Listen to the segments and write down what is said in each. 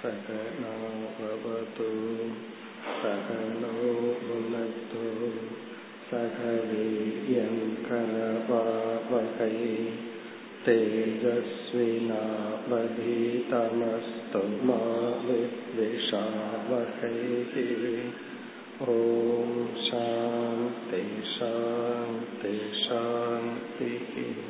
सकनावतु सकनो भुनक्तु सह वीर्यङ्करवावहै तेजस्विनावधीतमस्तु मा विद्विषावहैः ॐ शान्ति शान्ति शान्तिः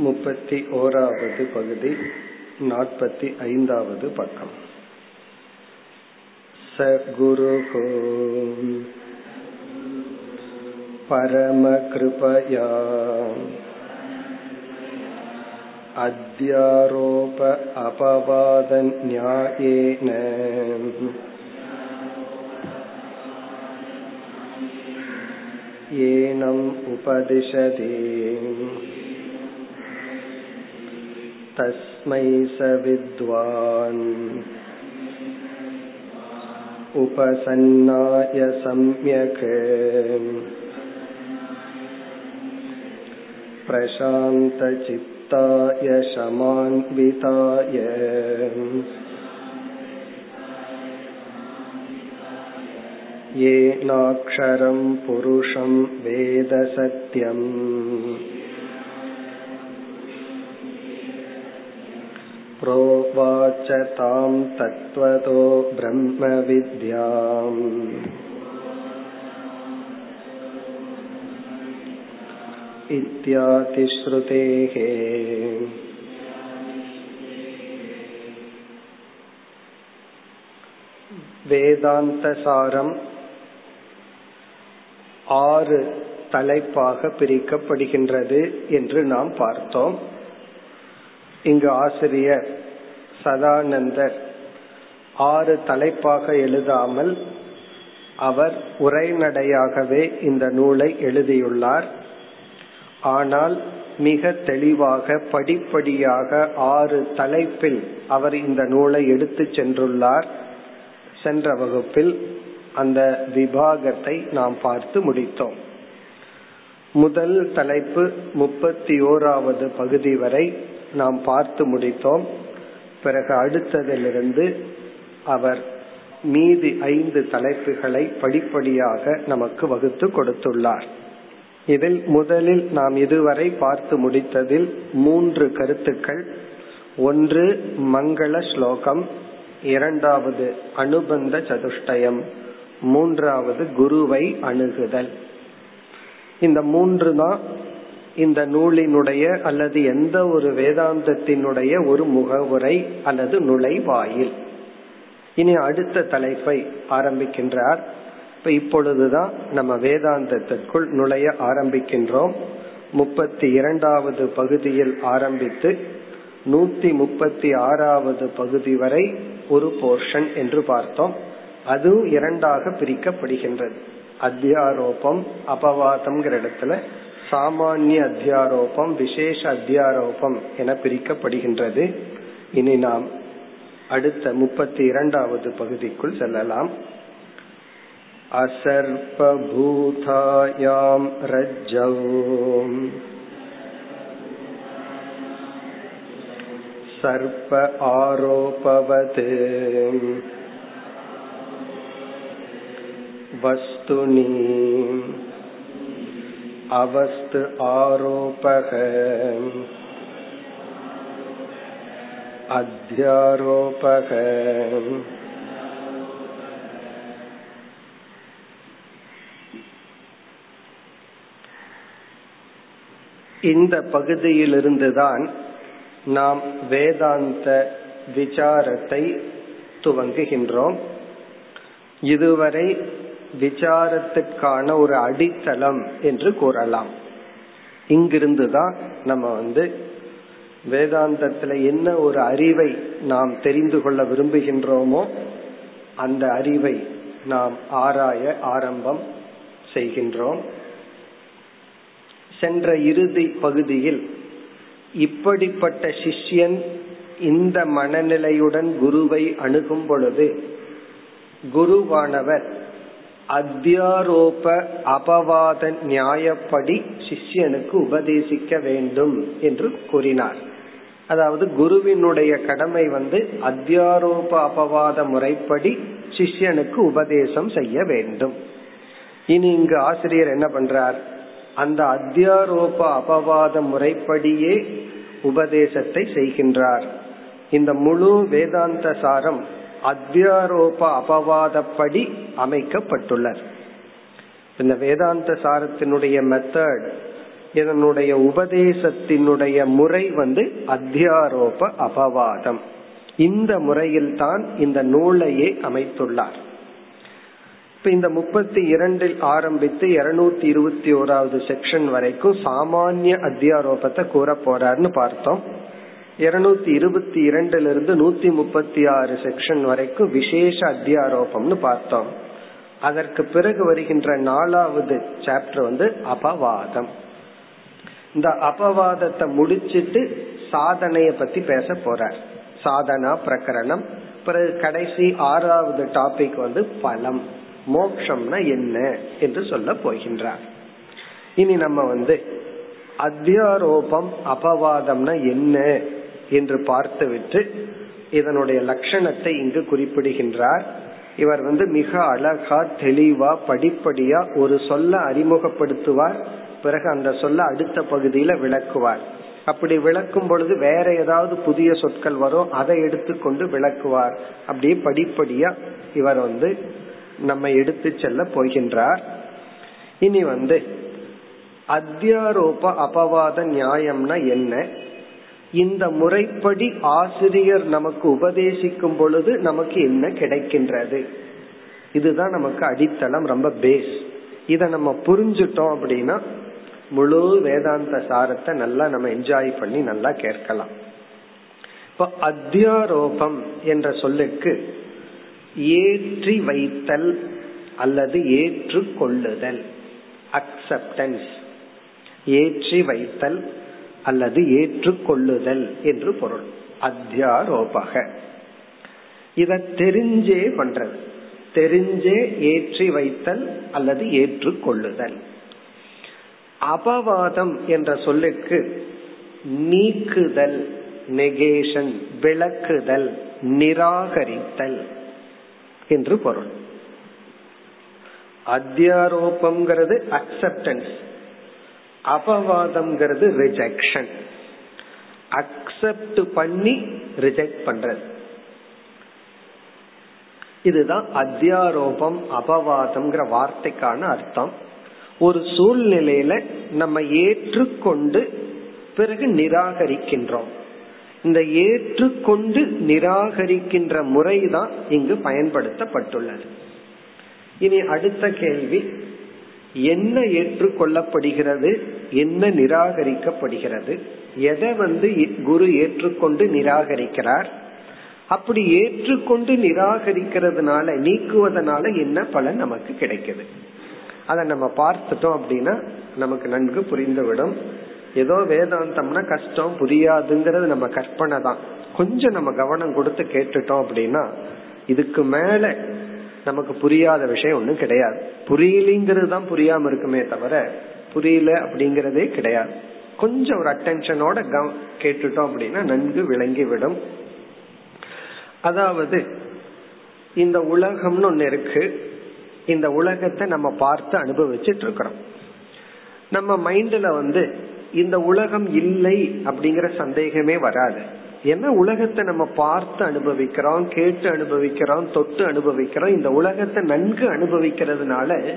முப்பத்தி ஓராவது பகுதி நாற்பத்தி ஐந்தாவது பக்கம் ச குரு परमकृपया अध्यारोप अपवादन्यायेन येनम् उपदिशति तस्मै स विद्वान् उपसन्नाय सम्यक् प्रशान्तचित्ताय शमान्विताय येनाक्षरं पुरुषं वेदसत्यम् प्रोवाच तां तत्त्वतो ब्रह्मविद्याम् इत्यातिश्रुतेः வேதாந்த சாரம் ஆறு தலைப்பாக பிரிக்கப்படுகின்றது என்று நாம் பார்த்தோம் இங்கு ஆசிரியர் சதானந்தர். ஆறு தலைப்பாக எழுதாமல் அவர் உரைநடையாகவே இந்த நூலை எழுதியுள்ளார். ஆனால் மிக தெளிவாக படிப்படியாக ஆறு தலைப்பில் அவர் இந்த நூலை எடுத்து சென்றுள்ளார். சென்ற வகுப்பில் அந்த விபாகத்தை நாம் பார்த்து முடித்தோம். முதல் தலைப்பு முப்பத்தி ஓராவது பகுதி வரை நாம் பார்த்து முடித்தோம். பிறகு அடுத்ததிலிருந்து அவர் மீதி ஐந்து தலைப்புகளை படிப்படியாக நமக்கு வகுத்து கொடுத்துள்ளார். இதில் முதலில் நாம் இதுவரை பார்த்து முடித்ததில் மூன்று கருத்துக்கள். ஒன்று மங்கள ஸ்லோகம். இரண்டாவது அனுபந்த சதுஷ்டயம். மூன்றாவது குருவை அணுகுதல். இந்த மூன்று தான் இந்த நூலினுடைய அல்லது எந்த ஒரு வேதாந்தத்தினுடைய ஒரு முகவுரை அல்லது நுழைவாயில். இனி அடுத்த தலைப்பை ஆரம்பிக்கின்றார். இப்ப இப்பொழுதுதான் நம்ம வேதாந்தத்திற்குள் நுழைய ஆரம்பிக்கின்றோம். முப்பத்தி இரண்டாவது பகுதியில் ஆரம்பித்து நூத்தி முப்பத்தி ஆறாவது பகுதி வரை ஒரு போர்ஷன் என்று பார்த்தோம். அதுவும் இரண்டாக பிரிக்கப்படுகின்றது. அத்தியாரோபம் அபவாதம்ங்கிற இடத்துல சாமானிய அத்தியாரோபம் விசேஷ அத்தியாரோபம் என பிரிக்கப்படுகின்றது இனி நாம் அடுத்த முப்பத்தி இரண்டாவது பகுதிக்குள் செல்லலாம் असर्पभूतायां रज्जौ सर्प आरोपवत् वस्तुनि அவஸ்து ஆரோபக. அத்தியாரோபக. இந்த பகுதியிலிருந்துதான் நாம் வேதாந்த விசாரத்தை துவங்குகின்றோம். இதுவரை விசாரத்துக்கான ஒரு அடித்தளம் என்று கூறலாம். இங்கிருந்துதான் நம்ம வந்து வேதாந்தத்துல என்ன ஒரு அறிவை நாம் தெரிந்து கொள்ள விரும்புகின்றோமோ அந்த அறிவை நாம் ஆராய ஆரம்பம் செய்கின்றோம். சென்ற இறுதி பகுதியில் இப்படிப்பட்ட சிஷ்யன் இந்த மனநிலையுடன் குருவை அணுகும் பொழுது குருவானவர் அத்தியாரோப அபவாத நியாயப்படி சிஷ்யனுக்கு உபதேசிக்க வேண்டும் என்று கூறினார். அதாவது குருவினுடைய கடமை வந்து அத்தியாரோப அபவாத முறைப்படி சிஷ்யனுக்கு உபதேசம் செய்ய வேண்டும். இனி இங்கு ஆசிரியர் என்ன பண்றார்? அந்த அத்தியாரோப அபவாத முறைப்படியே உபதேசத்தை செய்கின்றார். இந்த முழு வேதாந்த சாரம் அத்தியாரோப அபவாதப்படி அமைக்கப்பட்டுள்ளது இந்த வேதாந்த சாரத்தினுடைய மெத்தட் இதனுடைய உபதேசத்தினுடைய முறை வந்து அத்தியாரோப அபவாதம். இந்த முறையில் தான் இந்த நூலையே அமைத்துள்ளார். இப்ப இந்த முப்பத்தி இரண்டில் ஆரம்பித்து இருநூத்தி இருபத்தி ஓராவது செக்ஷன் வரைக்கும் சாமானிய அத்தியாரோபத்தை கூற போறாருன்னு பார்த்தோம். இருநூத்தி இருபத்தி இரண்டுல இருந்து நூத்தி முப்பத்தி ஆறு செக்ஷன் வரைக்கும் விசேஷ அத்தியாரோபம்னு பார்த்தோம். அதற்கு பிறகு வருகின்ற நாலாவது சாப்டர் வந்து அபவாதம். இந்த அபவாதத்தை முடிச்சிட்டு சாதனைய பத்தி பேச போறார். சாதனா பிரகரணம் பிறகு கடைசி ஆறாவது டாபிக் வந்து பலம் மோக்ஷம்னா என்ன என்று சொல்ல போகின்றார். இனி நம்ம வந்து அத்தியாரோபம் அபவாதம்னா என்ன என்று பார்த்துவிட்டு இதனுடைய லட்சணத்தை இங்கு குறிப்பிடுகின்றார். இவர் வந்து மிக அழகா தெளிவா படிப்படியா ஒரு சொல்ல அறிமுகப்படுத்துவார். பிறகு அந்த சொல்ல அடுத்த பகுதியில விளக்குவார். அப்படி விளக்கும் பொழுது வேற ஏதாவது புதிய சொற்கள் வரும் அதை எடுத்துக்கொண்டு விளக்குவார். அப்படியே படிப்படியா இவர் வந்து நம்ம எடுத்து செல்ல போகின்றார். இனி வந்து அத்தியாரோப அபவாத நியாயம்னா என்ன? இந்த முறைப்படி ஆசிரியர் நமக்கு உபதேசிக்கும் பொழுது நமக்கு என்ன கிடைக்கின்றது? இதுதான் நமக்கு அடித்தளம் ரொம்ப பேஸ் இத நம்ம புரிஞ்சுட்டோம் அப்படின்னா முழு வேதாந்த சாரத்தை நல்லா நம்ம என்ஜாய் பண்ணி நல்லா கேட்கலாம். இப்ப அத்தியாரோபம் என்ற சொல்லுக்கு ஏற்றி வைத்தல் அல்லது ஏற்றுக்கொள்ளுதல் அக்செப்டன்ஸ் ஏற்றி வைத்தல் அல்லது ஏற்றுக்கொள்ளுதல் என்று பொருள். அத்தியாரோபக. இத தெரிஞ்சே பண்றது. தெரிஞ்சே ஏற்றி வைத்தல் அல்லது ஏற்றுக்கொள்ளுதல். அபவாதம் என்ற சொல்லுக்கு நீக்குதல் நெகேஷன் விளக்குதல் நிராகரித்தல் என்று பொருள். அத்தியாரோபம்ங்கிறது அக்செப்டன்ஸ் அபவாதம்ங்கிறது ரிஜெக்ஷன் அக்செப்ட் பண்ணி ரிஜெக்ட் பண்றது. இதுதான் அத்தியாரோபம் அபவாதம்ங்கிற வார்த்தைக்கான அர்த்தம். ஒரு சூழ்நிலையில நம்ம ஏற்றுக்கொண்டு பிறகு நிராகரிக்கின்றோம். இந்த ஏற்றுக்கொண்டு நிராகரிக்கின்ற முறைதான் இங்கு பயன்படுத்தப்பட்டுள்ளது. இனி அடுத்த கேள்வி. என்ன ஏற்றுக்கொள்ளப்படுகிறது என்ன நிராகரிக்கப்படுகிறது எதை வந்து குரு ஏற்றுக்கொண்டு நிராகரிக்கிறார்? அப்படி ஏற்றுக்கொண்டு நிராகரிக்கிறதுனால நீக்குவதனால என்ன பலன் நமக்கு கிடைக்குது? அதை நம்ம பார்த்துட்டோம் அப்படின்னா நமக்கு நன்கு புரிந்துவிடும். ஏதோ வேதாந்தம்னா கஷ்டம் புரியாதுங்கிறது நம்ம கற்பனை தான். கொஞ்சம் நம்ம கவனம் கொடுத்து கேட்டுட்டோம் அப்படின்னா இதுக்கு மேல நமக்கு புரியாத விஷயம் ஒன்றும் கிடையாது. புரியலிங்கிறது தான் புரியாம இருக்குமே தவிர புரியல அப்படிங்கறதே கிடையாது. கொஞ்சம் ஒரு அட்டென்ஷனோட கேட்டுட்டோம் அப்படின்னா நன்கு விளங்கி விடும் அதாவது இந்த உலகம்னு ஒண்ணு இருக்கு. இந்த உலகத்தை நம்ம பார்த்து அனுபவிச்சுட்டு இருக்கிறோம் நம்ம மைண்ட்ல வந்து இந்த உலகம் இல்லை அப்படிங்கிற சந்தேகமே வராது. ஏன்னா உலகத்தை நம்ம பார்த்து அனுபவிக்கிறோம் கேட்டு அனுபவிக்கிறோம் தொட்டு அனுபவிக்கிறோம் இந்த உலகத்தை நன்கு அனுபவிக்கிறதுனால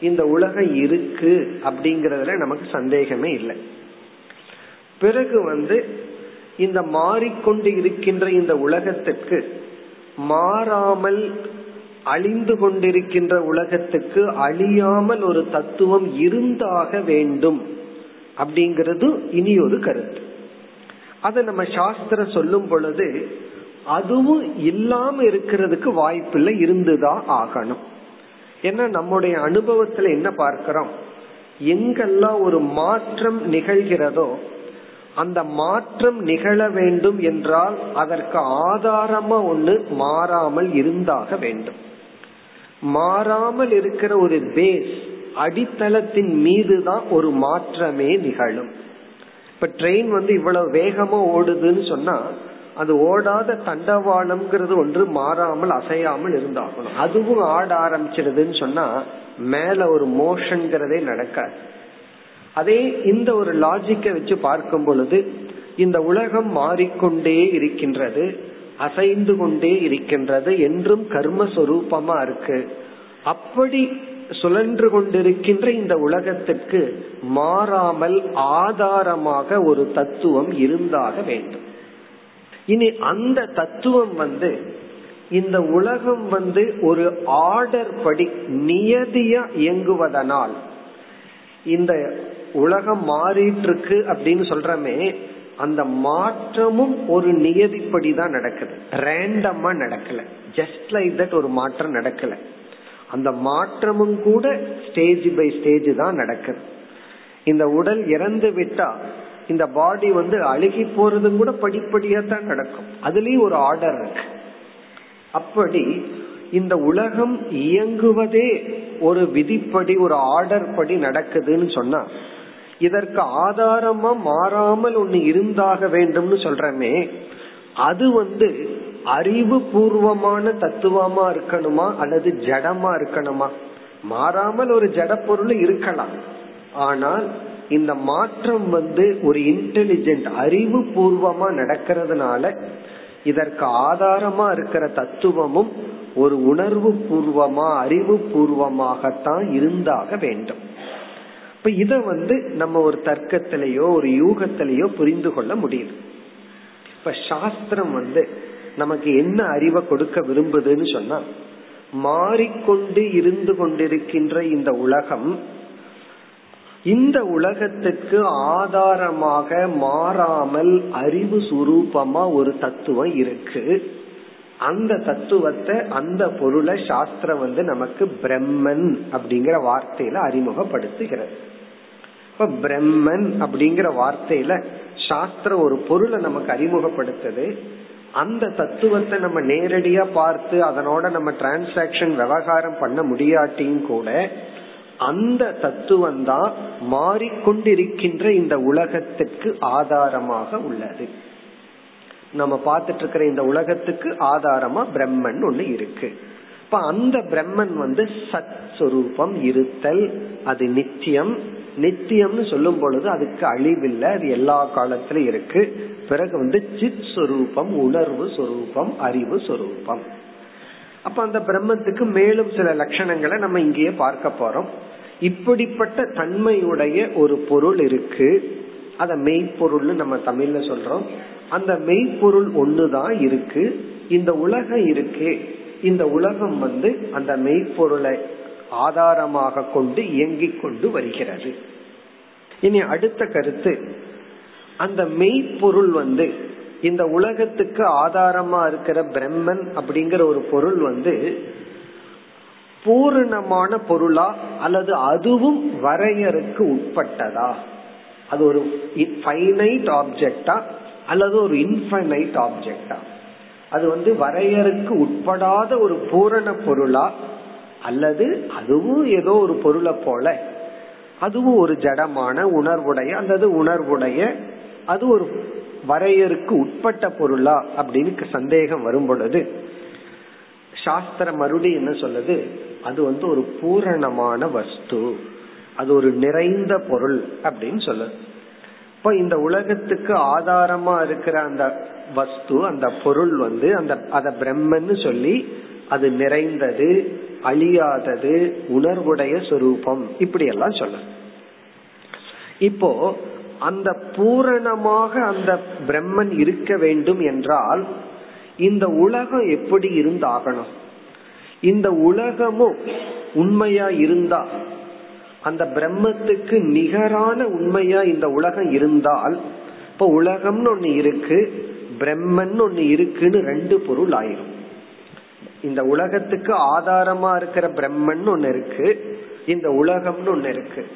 இந்த உலகம் இருக்கு அப்படிங்கறதுல நமக்கு சந்தேகமே இல்லை. பிறகு வந்து இந்த மாறிக்கொண்டு இருக்கின்ற இந்த உலகத்திற்கு மாறாமல் அழிந்து கொண்டிருக்கின்ற உலகத்துக்கு அழியாமல் ஒரு தத்துவம் இருந்தாக வேண்டும் அப்படிங்கிறது இனி ஒரு கருத்து. அதை நம்ம சாஸ்திரம் சொல்லும் பொழுது அதுவும் இல்லாம இருக்கிறதுக்கு வாய்ப்பில்லை இருந்துதான் ஆகணும். ஏன்னா நம்முடைய அனுபவத்துல என்ன பார்க்கிறோம்? எங்கெல்லாம் ஒரு மாற்றம் நிகழ்கிறதோ அந்த மாற்றம் நிகழ வேண்டும் என்றால் அதற்கு ஆதாரமா ஒண்ணு மாறாமல் இருந்தாக வேண்டும். மாறாமல் இருக்கிற ஒரு பேஸ் அடித்தளத்தின் மீதுதான் ஒரு மாற்றமே நிகழும். இப்ப ட்ரெயின் வந்து இவ்வளவு வேகமா ஓடுதுன்னு சொன்னா அது ஓடாத தண்டவாளம்ங்கிறது ஒன்று மாறாமல் அசையாமல் இருந்தாகணும். அதுவும் ஆட ஆரம்பிச்சிருதுன்னு சொன்னா மேல ஒரு மோஷன்கிறதே நடக்காது. அதே இந்த ஒரு லாஜிக்கை வச்சு பார்க்கும் பொழுது இந்த உலகம் மாறிக்கொண்டே இருக்கின்றது அசைந்து கொண்டே இருக்கின்றது என்றும் கர்மஸ்வரூபமா இருக்கு. அப்படி சுழன்று கொண்டிருக்கின்ற இந்த உலகத்திற்கு மாறாமல் ஆதாரமாக ஒரு தத்துவம் இருந்தாக வேண்டும். இனி அந்த தத்துவம் வந்து இந்த உலகம் வந்து ஒரு ஆர்டர் படி நியதியா இயங்குவதனால் இந்த உலகம் மாறிட்டு இருக்கு அப்படின்னு சொல்றமே அந்த மாற்றமும் ஒரு நியதிப்படி தான் நடக்குது. ரேண்டமா நடக்கல. ஜஸ்ட் லைக் தட் ஒரு மாற்றம் நடக்கல. அந்த மாற்றமும் கூட ஸ்டேஜ் பை ஸ்டேஜ் தான் நடக்குது. இந்த உடல் இறந்து விட்டா இந்த பாடி வந்து அழுகி போறதும் கூட படிப்படியா தான் நடக்கும். அதுலயும் ஒரு ஆர்டர் இருக்கு. அப்படி இந்த உலகம் இயங்குவதே ஒரு விதிப்படி ஒரு ஆர்டர் படி நடக்குதுன்னு சொன்னா இதற்கு ஆதாரமா மாறாமல் ஒண்ணு இருந்தாக வேண்டும்னு சொல்றமே அது வந்து அறிவு பூர்வமான தத்துவமா இருக்கணுமா அல்லது ஜடமா இருக்கணுமா? மாறாமல் ஒரு ஜட பொருள் இருக்கலாம். ஆனால் இந்த மாற்றம் வந்து ஒரு இன்டெலிஜென்ட் அறிவு பூர்வமா நடக்கிறதுனால இதற்கு ஆதாரமா இருக்கிற தத்துவமும் ஒரு உணர்வு பூர்வமா அறிவு பூர்வமாகத்தான் இருந்தாக வேண்டும். இப்ப இத வந்து நம்ம ஒரு தர்க்கத்திலேயோ ஒரு யூகத்திலேயோ புரிந்து கொள்ள முடியுது. இப்ப சாஸ்திரம் வந்து நமக்கு என்ன அறிவை கொடுக்க விரும்புதுன்னு சொன்னா மாறிக்கொண்டு இருந்து கொண்டிருக்கின்ற இந்த உலகம் இந்த உலகத்துக்கு ஆதாரமாக மாறாமல் அறிவு சுரூபமா ஒரு தத்துவம் இருக்கு. அந்த தத்துவத்தை அந்த பொருளை சாஸ்திரம் வந்து நமக்கு பிரம்மன் அப்படிங்கிற வார்த்தையில அறிமுகப்படுத்துகிறது. இப்ப பிரம்மன் அப்படிங்கிற வார்த்தையில சாஸ்திரம் ஒரு பொருளை நமக்கு அறிமுகப்படுத்துது. அந்த தத்துவத்தை நம்ம நேரடியா பார்த்து அதனோட நம்ம டிரான்சாக்சன் விவகாரம் பண்ண முடியாட்டியும் கூட அந்த தத்துவம் தான் மாறிக்கொண்டிருக்கின்ற இந்த உலகத்திற்கு ஆதாரமாக உள்ளது. நம்ம பார்த்துட்டு இருக்கிற இந்த உலகத்துக்கு ஆதாரமா பிரம்மன் ஒண்ணு இருக்கு. இப்ப அந்த பிரம்மன் வந்து சத் சுரூபம் இருத்தல் அது நித்தியம் நித்தியம்னு சொல்லும் பொழுது அதுக்கு அழிவில்லை அது எல்லா காலத்திலும் இருக்கு. பிறகு வந்து சித் சொரூபம் உணர்வு சொரூபம் அறிவு சொரூபம். அப்ப அந்த பிரம்மத்துக்கு மேலும் சில லட்சணங்களை நம்ம இங்கேயே பார்க்க போறோம். இப்படிப்பட்ட தன்மையுடைய ஒரு பொருள் இருக்கு. அத மெய்ப்பொருள்னு நம்ம தமிழ்ல சொல்றோம். அந்த மெய்ப்பொருள் ஒண்ணுதான் இருக்கு. இந்த உலகம் இருக்கு. இந்த உலகம் வந்து அந்த மெய்ப்பொருளை ஆதாரமாக கொண்டு இயங்கிக் கொண்டு வருகிறது. இனி அடுத்த கருத்து. அந்த மெய்ப்பொருள் வந்து இந்த உலகத்துக்கு ஆதாரமா இருக்கிற பிரம்மன் அப்படிங்கிற ஒரு பொருள் வந்து பூரணமான பொருளா அல்லது அதுவும் வரையறுக்கு உட்பட்டதா? அது ஒரு ஃபைனைட் ஆப்ஜெக்டா அல்லது ஒரு இன்ஃபைனைட் ஆப்ஜெக்டா அது வந்து வரையறுக்கு உட்படாத ஒரு பூரண பொருளா? அல்லது அதுவும் ஏதோ ஒரு பொருளை போல அதுவும் ஒரு ஜடமான உணர்வுடைய அல்லது உணர்வுடைய அது ஒரு வரையறுக்கு உட்பட்ட பொருளா அப்படின்னு சந்தேகம் வரும் பொழுது சாஸ்திர மறுபடி என்ன சொல்லுது? அது வந்து ஒரு பூரணமான வஸ்து. அது ஒரு நிறைந்த பொருள் அப்படின்னு சொல்லுது. இப்ப இந்த உலகத்துக்கு ஆதாரமா இருக்கிற அந்த வஸ்து அந்த பொருள் வந்து அந்த அத பிரம்மன்னு சொல்லி அது நிறைந்தது அழியாதது உணர்வுடைய சொரூபம். இப்படி எல்லாம் சொல்ல இப்போ அந்த பூரணமாக அந்த பிரம்மன் இருக்க வேண்டும் என்றால் இந்த உலகம் எப்படி இருந்தாகணும்? இந்த உலகமும் உண்மையா இருந்தா அந்த பிரம்மத்துக்கு நிகரான உண்மையா இந்த உலகம் இருந்தால் இப்ப உலகம்னு ஒண்ணு இருக்கு பிரம்மன் ஒண்ணு இருக்குன்னு ரெண்டு பொருள் ஆயிரும். இந்த உலகத்துக்கு ஆதாரமா இருக்கிற பிரம்மன் ஒண்ணு இருக்கு. இந்த உலகம்னு ஒண்ணு இருக்கு.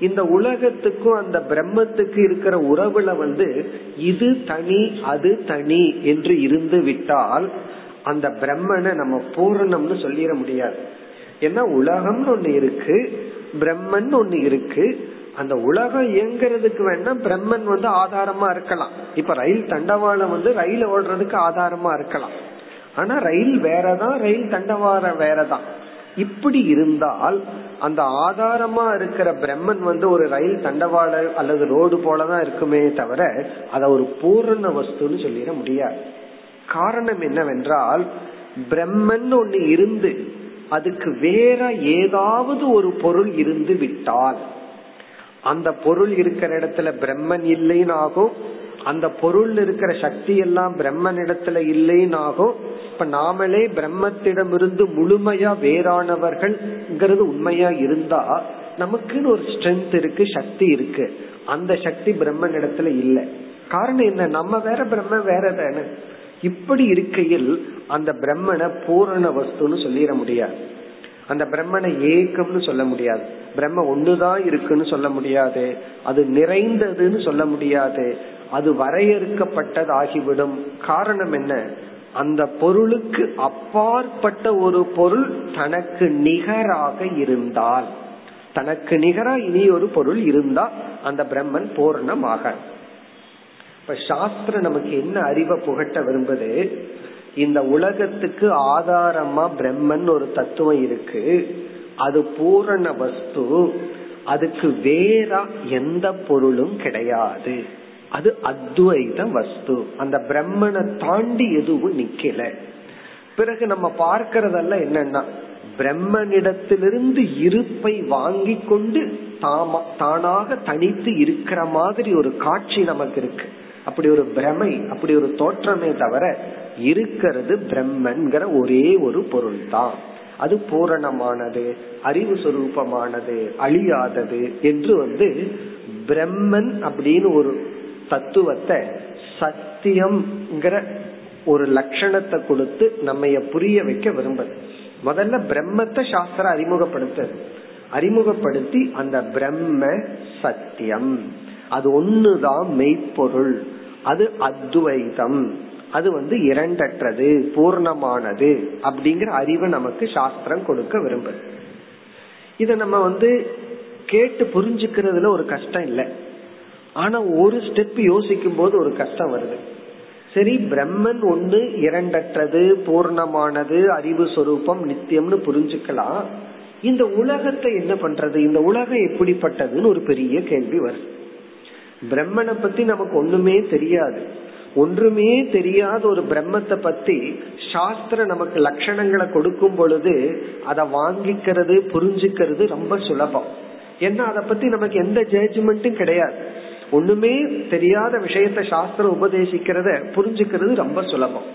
இந்த உலகத்துக்கும் அந்த பிரம்மத்துக்கு இருக்கிற உறவுல வந்து இது தனி அது தனி என்று இருந்து விட்டால் அந்த பிரம்மனை நம்ம பூரணம்னு சொல்லிட முடியாது. ஏன்னா உலகம்னு ஒண்ணு இருக்கு பிரம்மன் ஒண்ணு இருக்கு. அந்த உலகம் இயங்குறதுக்கு வேணா பிரம்மன் வந்து ஆதாரமா இருக்கலாம். இப்ப ரயில் தண்டவாளம் வந்து ரயில் ஓடுறதுக்கு ஆதாரமா இருக்கலாம். ஆனா ரயில் வேறதான் ரயில் தண்டவாளம் வேறதான். இப்படி இருந்தால் அந்த ஆதாரமா இருக்கிற பிரம்மன் வந்து ஒரு ரயில் தண்டவாள அல்லது ரோடு போலதான் இருக்குமே தவிர அத ஒரு பூரண வஸ்துன்னு சொல்லிட முடியாது. காரணம் என்னவென்றால் பிரம்மன் ஒண்ணு இருந்து அதுக்கு வேற ஏதாவது ஒரு பொருள் இருந்து விட்டால் அந்த பொருள் இருக்கிற இடத்துல பிரம்மன் இல்லைன்னு ஆகும் அந்த பொருள் இருக்கிற சக்தி எல்லாம் பிரம்மனிடத்துல இல்லைன்னு ஆகும் இப்ப நாமளே பிரம்மத்திடமிருந்து முழுமையா வேறானவர்கள்ங்கிறது உண்மையா இருந்தா நமக்குன்னு ஒரு ஸ்ட்ரென்த் இருக்கு சக்தி இருக்கு. அந்த சக்தி பிரம்மன் இடத்துல இல்ல. காரணம் என்ன? நம்ம வேற பிரம்ம வேற தானே இப்படி இருக்கையில் அந்த பிரம்மனை பூரண வஸ்துன்னு சொல்லிட முடியாது. அந்த பிரம்மனை ஏக்கம்னு சொல்ல முடியாது. பிரம்ம ஒண்ணுதான் இருக்குன்னு சொல்ல முடியாது. அது நிறைந்ததுன்னு சொல்ல முடியாது. அது வரையறுக்கப்பட்டது ஆகிவிடும் காரணம் என்ன? அந்த பொருளுக்கு அப்பாற்பட்ட ஒரு பொருள் தனக்கு நிகராக இருந்தால். தனக்கு நிகரா இனி ஒரு பொருள் இருந்தா அந்த பிரம்மன் பூர்ணமாக. இப்ப சாஸ்திரம் நமக்கு என்ன அறிவை புகட்ட விரும்புது? இந்த உலகத்துக்கு ஆதாரமா பிரம்மன் ஒரு தத்துவம் இருக்கு. அது பூரண வஸ்து. அதுக்கு வேற எந்த பொருளும் கிடையாது. அது அத்வைத வஸ்து. அந்த பிரம்மனை தாண்டி எதுவும் நிக்கல. பிறகு நம்ம பார்க்கறதெல்லாம் என்னன்னா பிரம்மனிடத்திலிருந்து இருப்பை வாங்கி கொண்டு தாமா தானாக தனித்து இருக்கிற மாதிரி ஒரு காட்சி நமக்கு இருக்கு. அப்படி ஒரு பிரமை அப்படி ஒரு தோற்றமே தவிர இருக்கிறது பிரம்மன்கிற ஒரே ஒரு பொருள் தான் அது பூரணமானது அறிவு சுரூபமானது அழியாதது என்று வந்து பிரம்மன் அப்படின்னு ஒரு தத்துவத்தை சத்தியம்ங்கிற ஒரு லட்சணத்தை கொடுத்து நம்ம புரிய வைக்க விரும்புது. முதல்ல பிரம்மத்தை சாஸ்திரம் அறிமுகப்படுத்து அறிமுகப்படுத்தி அந்த பிரம்ம சத்தியம். அது ஒண்ணுதான் மெய்ப்பொருள். அது அத்வைதம். அது வந்து இரண்டற்றது பூர்ணமானது அப்படிங்கிற அறிவை நமக்கு சாஸ்திரம் கொடுக்க விரும்புது. இத நம்ம வந்து கேட்டு புரிஞ்சுக்கிறதுல ஒரு கஷ்டம் இல்லை. ஆனா ஒரு ஸ்டெப் யோசிக்கும் போது ஒரு கஷ்டம் வருது. சரி பிரம்மன் ஒண்ணு இரண்டற்றது பூர்ணமானது அறிவு சொரூபம் நித்தியம்னு புரிஞ்சுக்கலாம். இந்த உலகத்தை என்ன பண்றது? இந்த உலகம் எப்படிப்பட்டதுன்னு ஒரு பெரிய கேள்வி வருது. பிரம்மனை பத்தி நமக்கு ஒண்ணுமே தெரியாது. ஒன்றுமே தெரியாத ஒரு பிரம்மத்தை பத்தி சாஸ்திரம் நமக்கு லட்சணங்களை கொடுக்கும் பொழுது அதை வாங்கிக்கிறது புரிஞ்சுக்கிறது ரொம்ப சுலபம். ஏன்னா அதை பத்தி நமக்கு எந்த ஜட்ஜ்மெண்ட்டும் கிடையாது. ஒண்ணுமே தெரியாத விஷயத்த சாஸ்திரம் உபதேசிக்கிறத புரிஞ்சுக்கிறது ரொம்ப சுலபம்.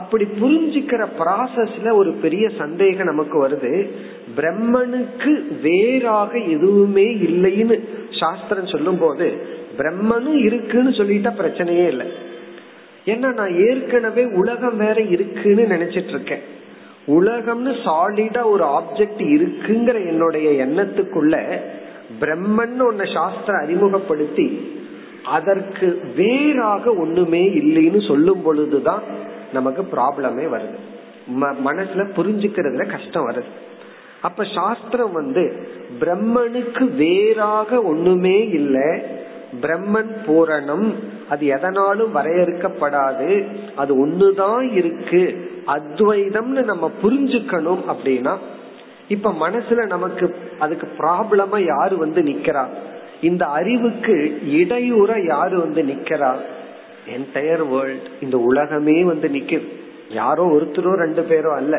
அப்படி புரிஞ்சுக்கிற ப்ராசஸ்ல ஒரு பெரிய சந்தேகம் நமக்கு வருது. பிரம்மனுக்கு வேறாக எதுவுமே இல்லைன்னு சாஸ்திரம் சொல்லும் போது பிரம்மனும் இருக்குன்னு சொல்லிட்டா பிரச்சனையே இல்லை. ஏன்னா நான் ஏற்கனவே உலகம் வேற இருக்குன்னு நினைச்சிட்டு இருக்கேன். உலகம்னு சாலிடா ஒரு ஆப்ஜெக்ட் இருக்குங்கிற என்னுடைய எண்ணத்துக்குள்ள பிரம்மன் ஒன்ன சாஸ்திரம் அறிமுகப்படுத்தி அதற்கு வேறாக ஒண்ணுமே இல்லைன்னு சொல்லும் பொழுதுதான் நமக்கு ப்ராப்ளமே வருது. மனசுல புரிஞ்சுக்கிறதுல கஷ்டம் வருது. அப்ப சாஸ்திரம் வந்து பிரம்மனுக்கு வேறாக ஒண்ணுமே இல்லை பிரம்மன் பூரணம் அது எதனாலும் வரையறுக்கப்படாது அது ஒண்ணுதான் இருக்கு அத்வைதம்னு நம்ம புரிஞ்சுக்கணும் அப்படின்னா இப்ப மனசுல நமக்கு அதுக்கு ப்ராப்ளமா யாரு வந்து நிக்கிறா? இந்த அறிவுக்கு இடையூற யாரு வந்து நிக்கிறா? என்டையர் வேர்ல்ட் இந்த உலகமே வந்து நிக்குது யாரோ ஒருத்தரோ ரெண்டு பேரோ அல்ல.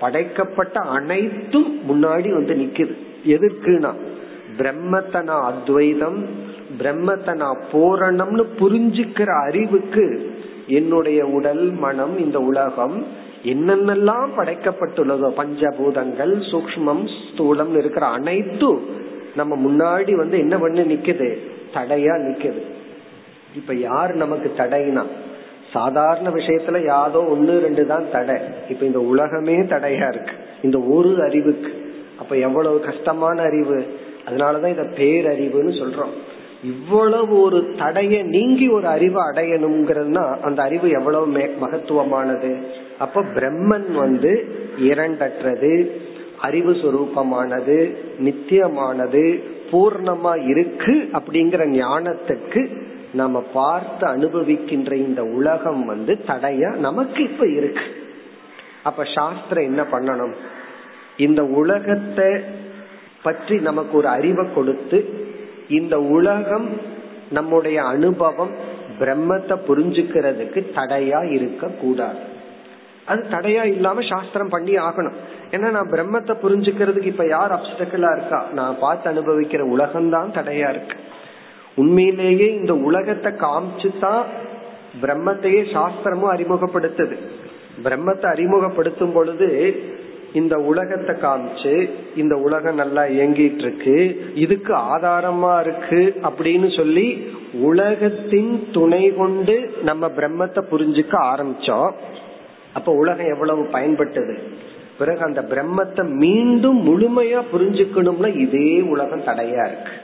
படைக்கப்பட்ட அனைத்தும் முன்னாடி வந்து நிக்குது. எதற்குனா பிரம்மத்தை நான் அத்வைதம் பிரம்மத்தை நான் பூரணம்னு புரிஞ்சுக்கிற அறிவுக்கு என்னுடைய உடல் மனம் இந்த உலகம் என்னென்னலாம் படைக்கப்பட்டுள்ளதோ பஞ்சபூதங்கள் சூக்மம் ஸ்தூலம் இருக்கிற அனைத்தும் நம்ம முன்னாடி வந்து என்ன பண்ணி நிக்குது? தடையா நிக்குது. இப்ப யார் நமக்கு தடைனா? சாதாரண விஷயத்துல யாதோ ஒன்னு ரெண்டு தான் தடை. இப்ப இந்த உலகமே தடையா இருக்கு. இந்த ஒரு அறிவுக்கு. அப்ப எவ்வளவு கஷ்டமான அறிவு? அதனாலதான் இத பேரறிவுன்னு சொல்றோம். இவ்வளவு ஒரு தடைய நீங்கி ஒரு அறிவை அடையணுங்கிறதுனா அந்த அறிவு எவ்வளவு மகத்துவமானது? அப்ப பிரம்மன் வந்து இரண்டற்றது அறிவு சுரூபமானது நித்தியமானது பூர்ணமா இருக்கு அப்படிங்கிற ஞானத்துக்கு நம்ம பார்த்து அனுபவிக்கின்ற இந்த உலகம் வந்து தடையா நமக்கு இப்ப இருக்கு. அப்ப சாஸ்திரம் என்ன பண்ணணும்? இந்த உலகத்தை பற்றி நமக்கு ஒரு அறிவை கொடுத்து இந்த உலகம் நம்முடைய அனுபவம் பிரம்மத்தை புரிஞ்சுக்கிறதுக்கு தடையா இருக்க கூடாது. அது தடையா இல்லாம சாஸ்திரம் பண்ணி ஆகணும். ஏன்னா நான் பிரம்மத்தை புரிஞ்சுக்கிறதுக்கு இப்ப யார் அப்டக்கலா இருக்கா? நான் பார்த்து அனுபவிக்கிற உலகம்தான் தடையா இருக்கு. உண்மையிலேயே இந்த உலகத்தை காமிச்சுதான் பிரம்மத்தையே சாஸ்திரமும் அறிமுகப்படுத்துது. பிரம்மத்தை அறிமுகப்படுத்தும் பொழுது இந்த உலகத்தை காமிச்சு இந்த உலகம் நல்லா இயங்கிட்டு இருக்கு இதுக்கு ஆதாரமா இருக்கு அப்படின்னு சொல்லி உலகத்தின் துணை கொண்டு நம்ம பிரம்மத்தை புரிஞ்சுக்க ஆரம்பிச்சோம். அப்ப உலகம் எவ்வளவு பயன்பட்டது? பிறகு அந்த பிரம்மத்தை மீண்டும் முழுமையா புரிஞ்சுக்கணும்னா இதே உலகம் தடையா இருக்கு.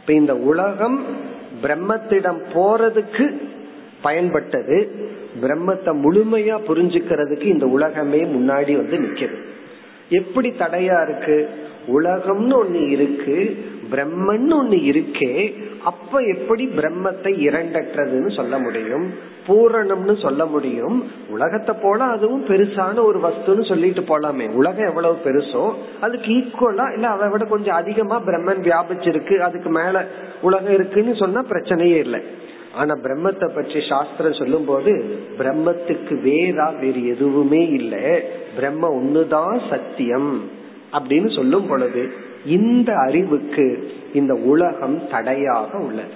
இப்ப இந்த உலகம் பிரம்மத்திடம் போறதுக்கு பயன்பட்டது பிரம்மத்தை முழுமையா புரிஞ்சுக்கிறதுக்கு இந்த உலகமே முன்னாடி வந்து நிக்கிறது எப்படி தடையா இருக்கு? உலகம்னு ஒண்ணு இருக்கு பிரம்மன் ஒண்ணு இருக்கே அப்ப எப்படி பிரம்மத்தை இரண்டற்றதுன்னு சொல்ல முடியும்? பூரணம்னு சொல்ல முடியும். உலகத்தை போல அதுவும் பெருசான ஒரு வஸ்துன்னு சொல்லிட்டு போலாமே. உலகம் எவ்வளவு பெருசோ அதுக்கு ஈக்குவலா இல்ல அதை விட கொஞ்சம் அதிகமா பிரம்மன் வியாபிச்சிருக்கு அதுக்கு மேல உலகம் இருக்குன்னு சொன்னா பிரச்சனையே இல்லை. ஆனா பிரம்மத்தை பற்றி சாஸ்திரம் சொல்லும் போது பிரம்மத்துக்கு வேறா வேறு எதுவுமே இல்லை. பிரம்ம ஒண்ணுதான் சத்தியம் அப்படின்னு சொல்லும் பொழுது இந்த அறிவுக்கு இந்த உலகம் தடையாக உள்ளது.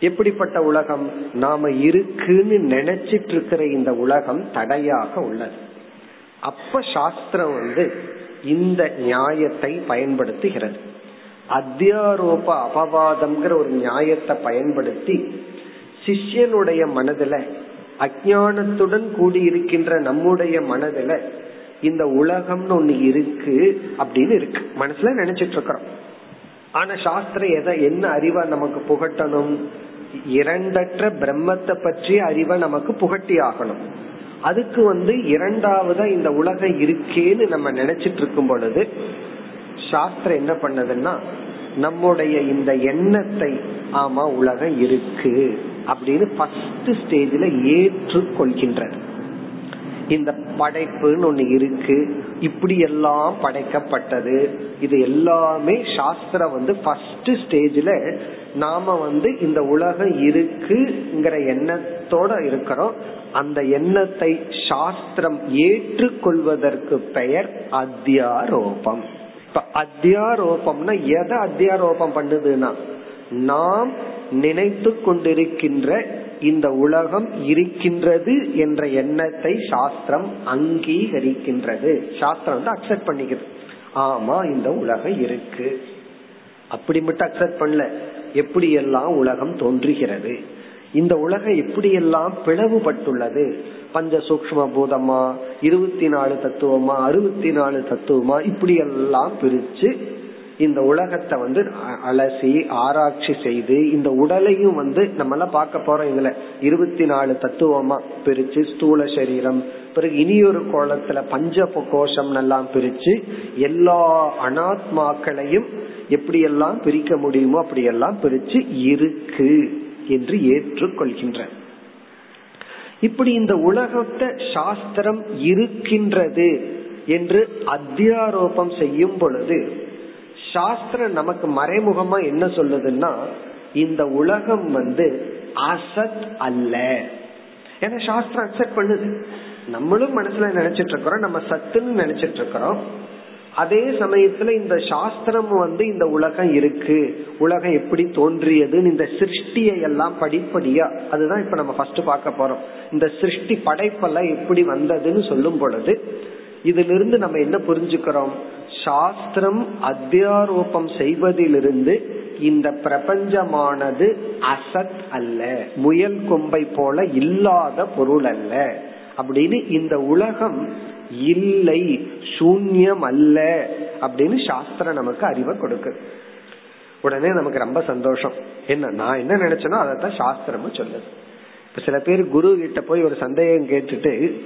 எப்படிப்பட்ட உலகம்? நாம இருக்குன்னு நினைச்சிட்டு இருக்கிற இந்த உலகம் தடையாக உள்ளது. அப்ப சாஸ்திரம் வந்து இந்த நியாயத்தை பயன்படுத்துகிறது. அத்தியாரோப அபவாதம்ங்கிற ஒரு நியாயத்தை பயன்படுத்தி சிஷ்யனுடைய மனதுல அஜானத்துடன் கூடியிருக்கின்ற நம்முடைய மனதுல இந்த உலகம்னு ஒண்ணு இருக்கு அப்படின்னு இருக்கு. மனசுல நினைச்சிட்டு இருக்கிறோம் ஆனா சாஸ்திரம் எதை என்ன அறிவா நமக்கு புகட்டணும்? இரண்டற்ற பிரம்மத்தை பற்றிய அறிவை நமக்கு புகட்டி ஆகணும் அதுக்கு வந்து இரண்டாவதா இந்த உலகம் இருக்கேன்னு நம்ம நினைச்சிட்டு இருக்கும் பொழுது சாஸ்திரம் என்ன பண்ணதுன்னா நம்முடைய இந்த எண்ணத்தை ஆமா உலகம் இருக்கு அப்படின்னு ஃபர்ஸ்ட் ஸ்டேஜ்ல ஏற்றுக்கொள்கின்றது. இந்த படைப்புன்னு ஒண்ணு இருக்கு இப்படி எல்லாம் படைக்கப்பட்டது இது எல்லாமே சாஸ்திரம் வந்து ஃபர்ஸ்ட் ஸ்டேஜ்ல நாம வந்து இந்த உலகம் இருக்குங்கிற எண்ணத்தோட இருக்கிறோம். அந்த எண்ணத்தை சாஸ்திரம் ஏற்றுக்கொள்வதற்கு பெயர் அத்தியாரோபம். இப்ப அத்தியாரோபம்னா எதை அத்தியாரோபம் பண்ணுதுன்னா நாம் நினைத்து கொண்டிருக்கின்ற இந்த உலகம் இருக்கின்றது என்ற எண்ணத்தை சாஸ்திரம் அங்கீகரிக்கின்றது. சாஸ்திரம் வந்து அக்செப்ட் பண்ணிக்கிறது ஆமா இந்த உலகம் இருக்கு. அப்படி மட்டும் அக்செப்ட் பண்ணல. எப்படியெல்லாம் உலகம் தோன்றுகிறது? இந்த உலகம் எப்படியெல்லாம் பிளவுபட்டுள்ளது? பஞ்ச சூக்ம பூதமா இருபத்தி நாலு தத்துவமா அறுபத்தி நாலு தத்துவமா இப்படி எல்லாம் பிரிச்சு இந்த உலகத்தை வந்து அலசி ஆராய்ச்சி செய்து இந்த உடலையும் வந்து நம்ம எல்லாம் பார்க்க போறோம் இதுல இருபத்தி நாலு தத்துவமா பிரிச்சு ஸ்தூல சரீரம். பிறகு இனியொரு கோலத்துல பஞ்ச கோஷம் எல்லாம் பிரிச்சு எல்லா அனாத்மாக்களையும் எப்படி எல்லாம் பிரிக்க முடியுமோ அப்படி எல்லாம் பிரிச்சு இருக்கு என்று ஏற்றுக்கொள்கின்ற. இப்படி இந்த உலகத்தை சாஸ்திரம் இருக்கின்றது என்று அத்தியாரோபம் செய்யும் பொழுது சாஸ்திரம் நமக்கு மறைமுகமா என்ன சொல்லுதுன்னா இந்த உலகம் வந்து அசத் அல்ல. ஏன்னா சாஸ்திரம் அக்செப்ட் பண்ணுது. நம்மளும் மனசுல நினைச்சிட்டு இருக்கிறோம் நம்ம சத்துன்னு நினைச்சிட்டு இருக்கிறோம். அதே சமயத்துல இந்த சாஸ்திரம் வந்து இந்த உலகம் இருக்கு. உலகம் எப்படி தோன்றியதுன்னு இந்த சிருஷ்டியை எல்லாம் படிப்படியா அதுதான் இப்ப நம்ம ஃபர்ஸ்ட் பார்க்க போறோம். இந்த சிருஷ்டி படைப்பெல்லாம் எப்படி வந்ததுன்னு சொல்லும் பொழுது இதுல இருந்து நம்ம என்ன புரிஞ்சுக்கிறோம்? சாஸ்திரம் அத்தியாரோபம் செய்வதிலிருந்து இந்த பிரபஞ்சமானது அசத் அல்ல முயல் கொம்பை போல இல்லாத பொருள் அல்ல. அப்படின்னு இந்த உலகம் இல்லை சூன்யம் அல்ல அப்படின்னு சாஸ்திரம் நமக்கு அறிவை கொடுக்குது. உடனே நமக்கு ரொம்ப சந்தோஷம். என்ன நான் என்ன நினைச்சேனோ அதைத்தான் சாஸ்திரமும் சொல்லுது. இப்ப சில பேர் குரு கிட்ட போய் ஒரு சந்தேகம் கேட்டுட்டு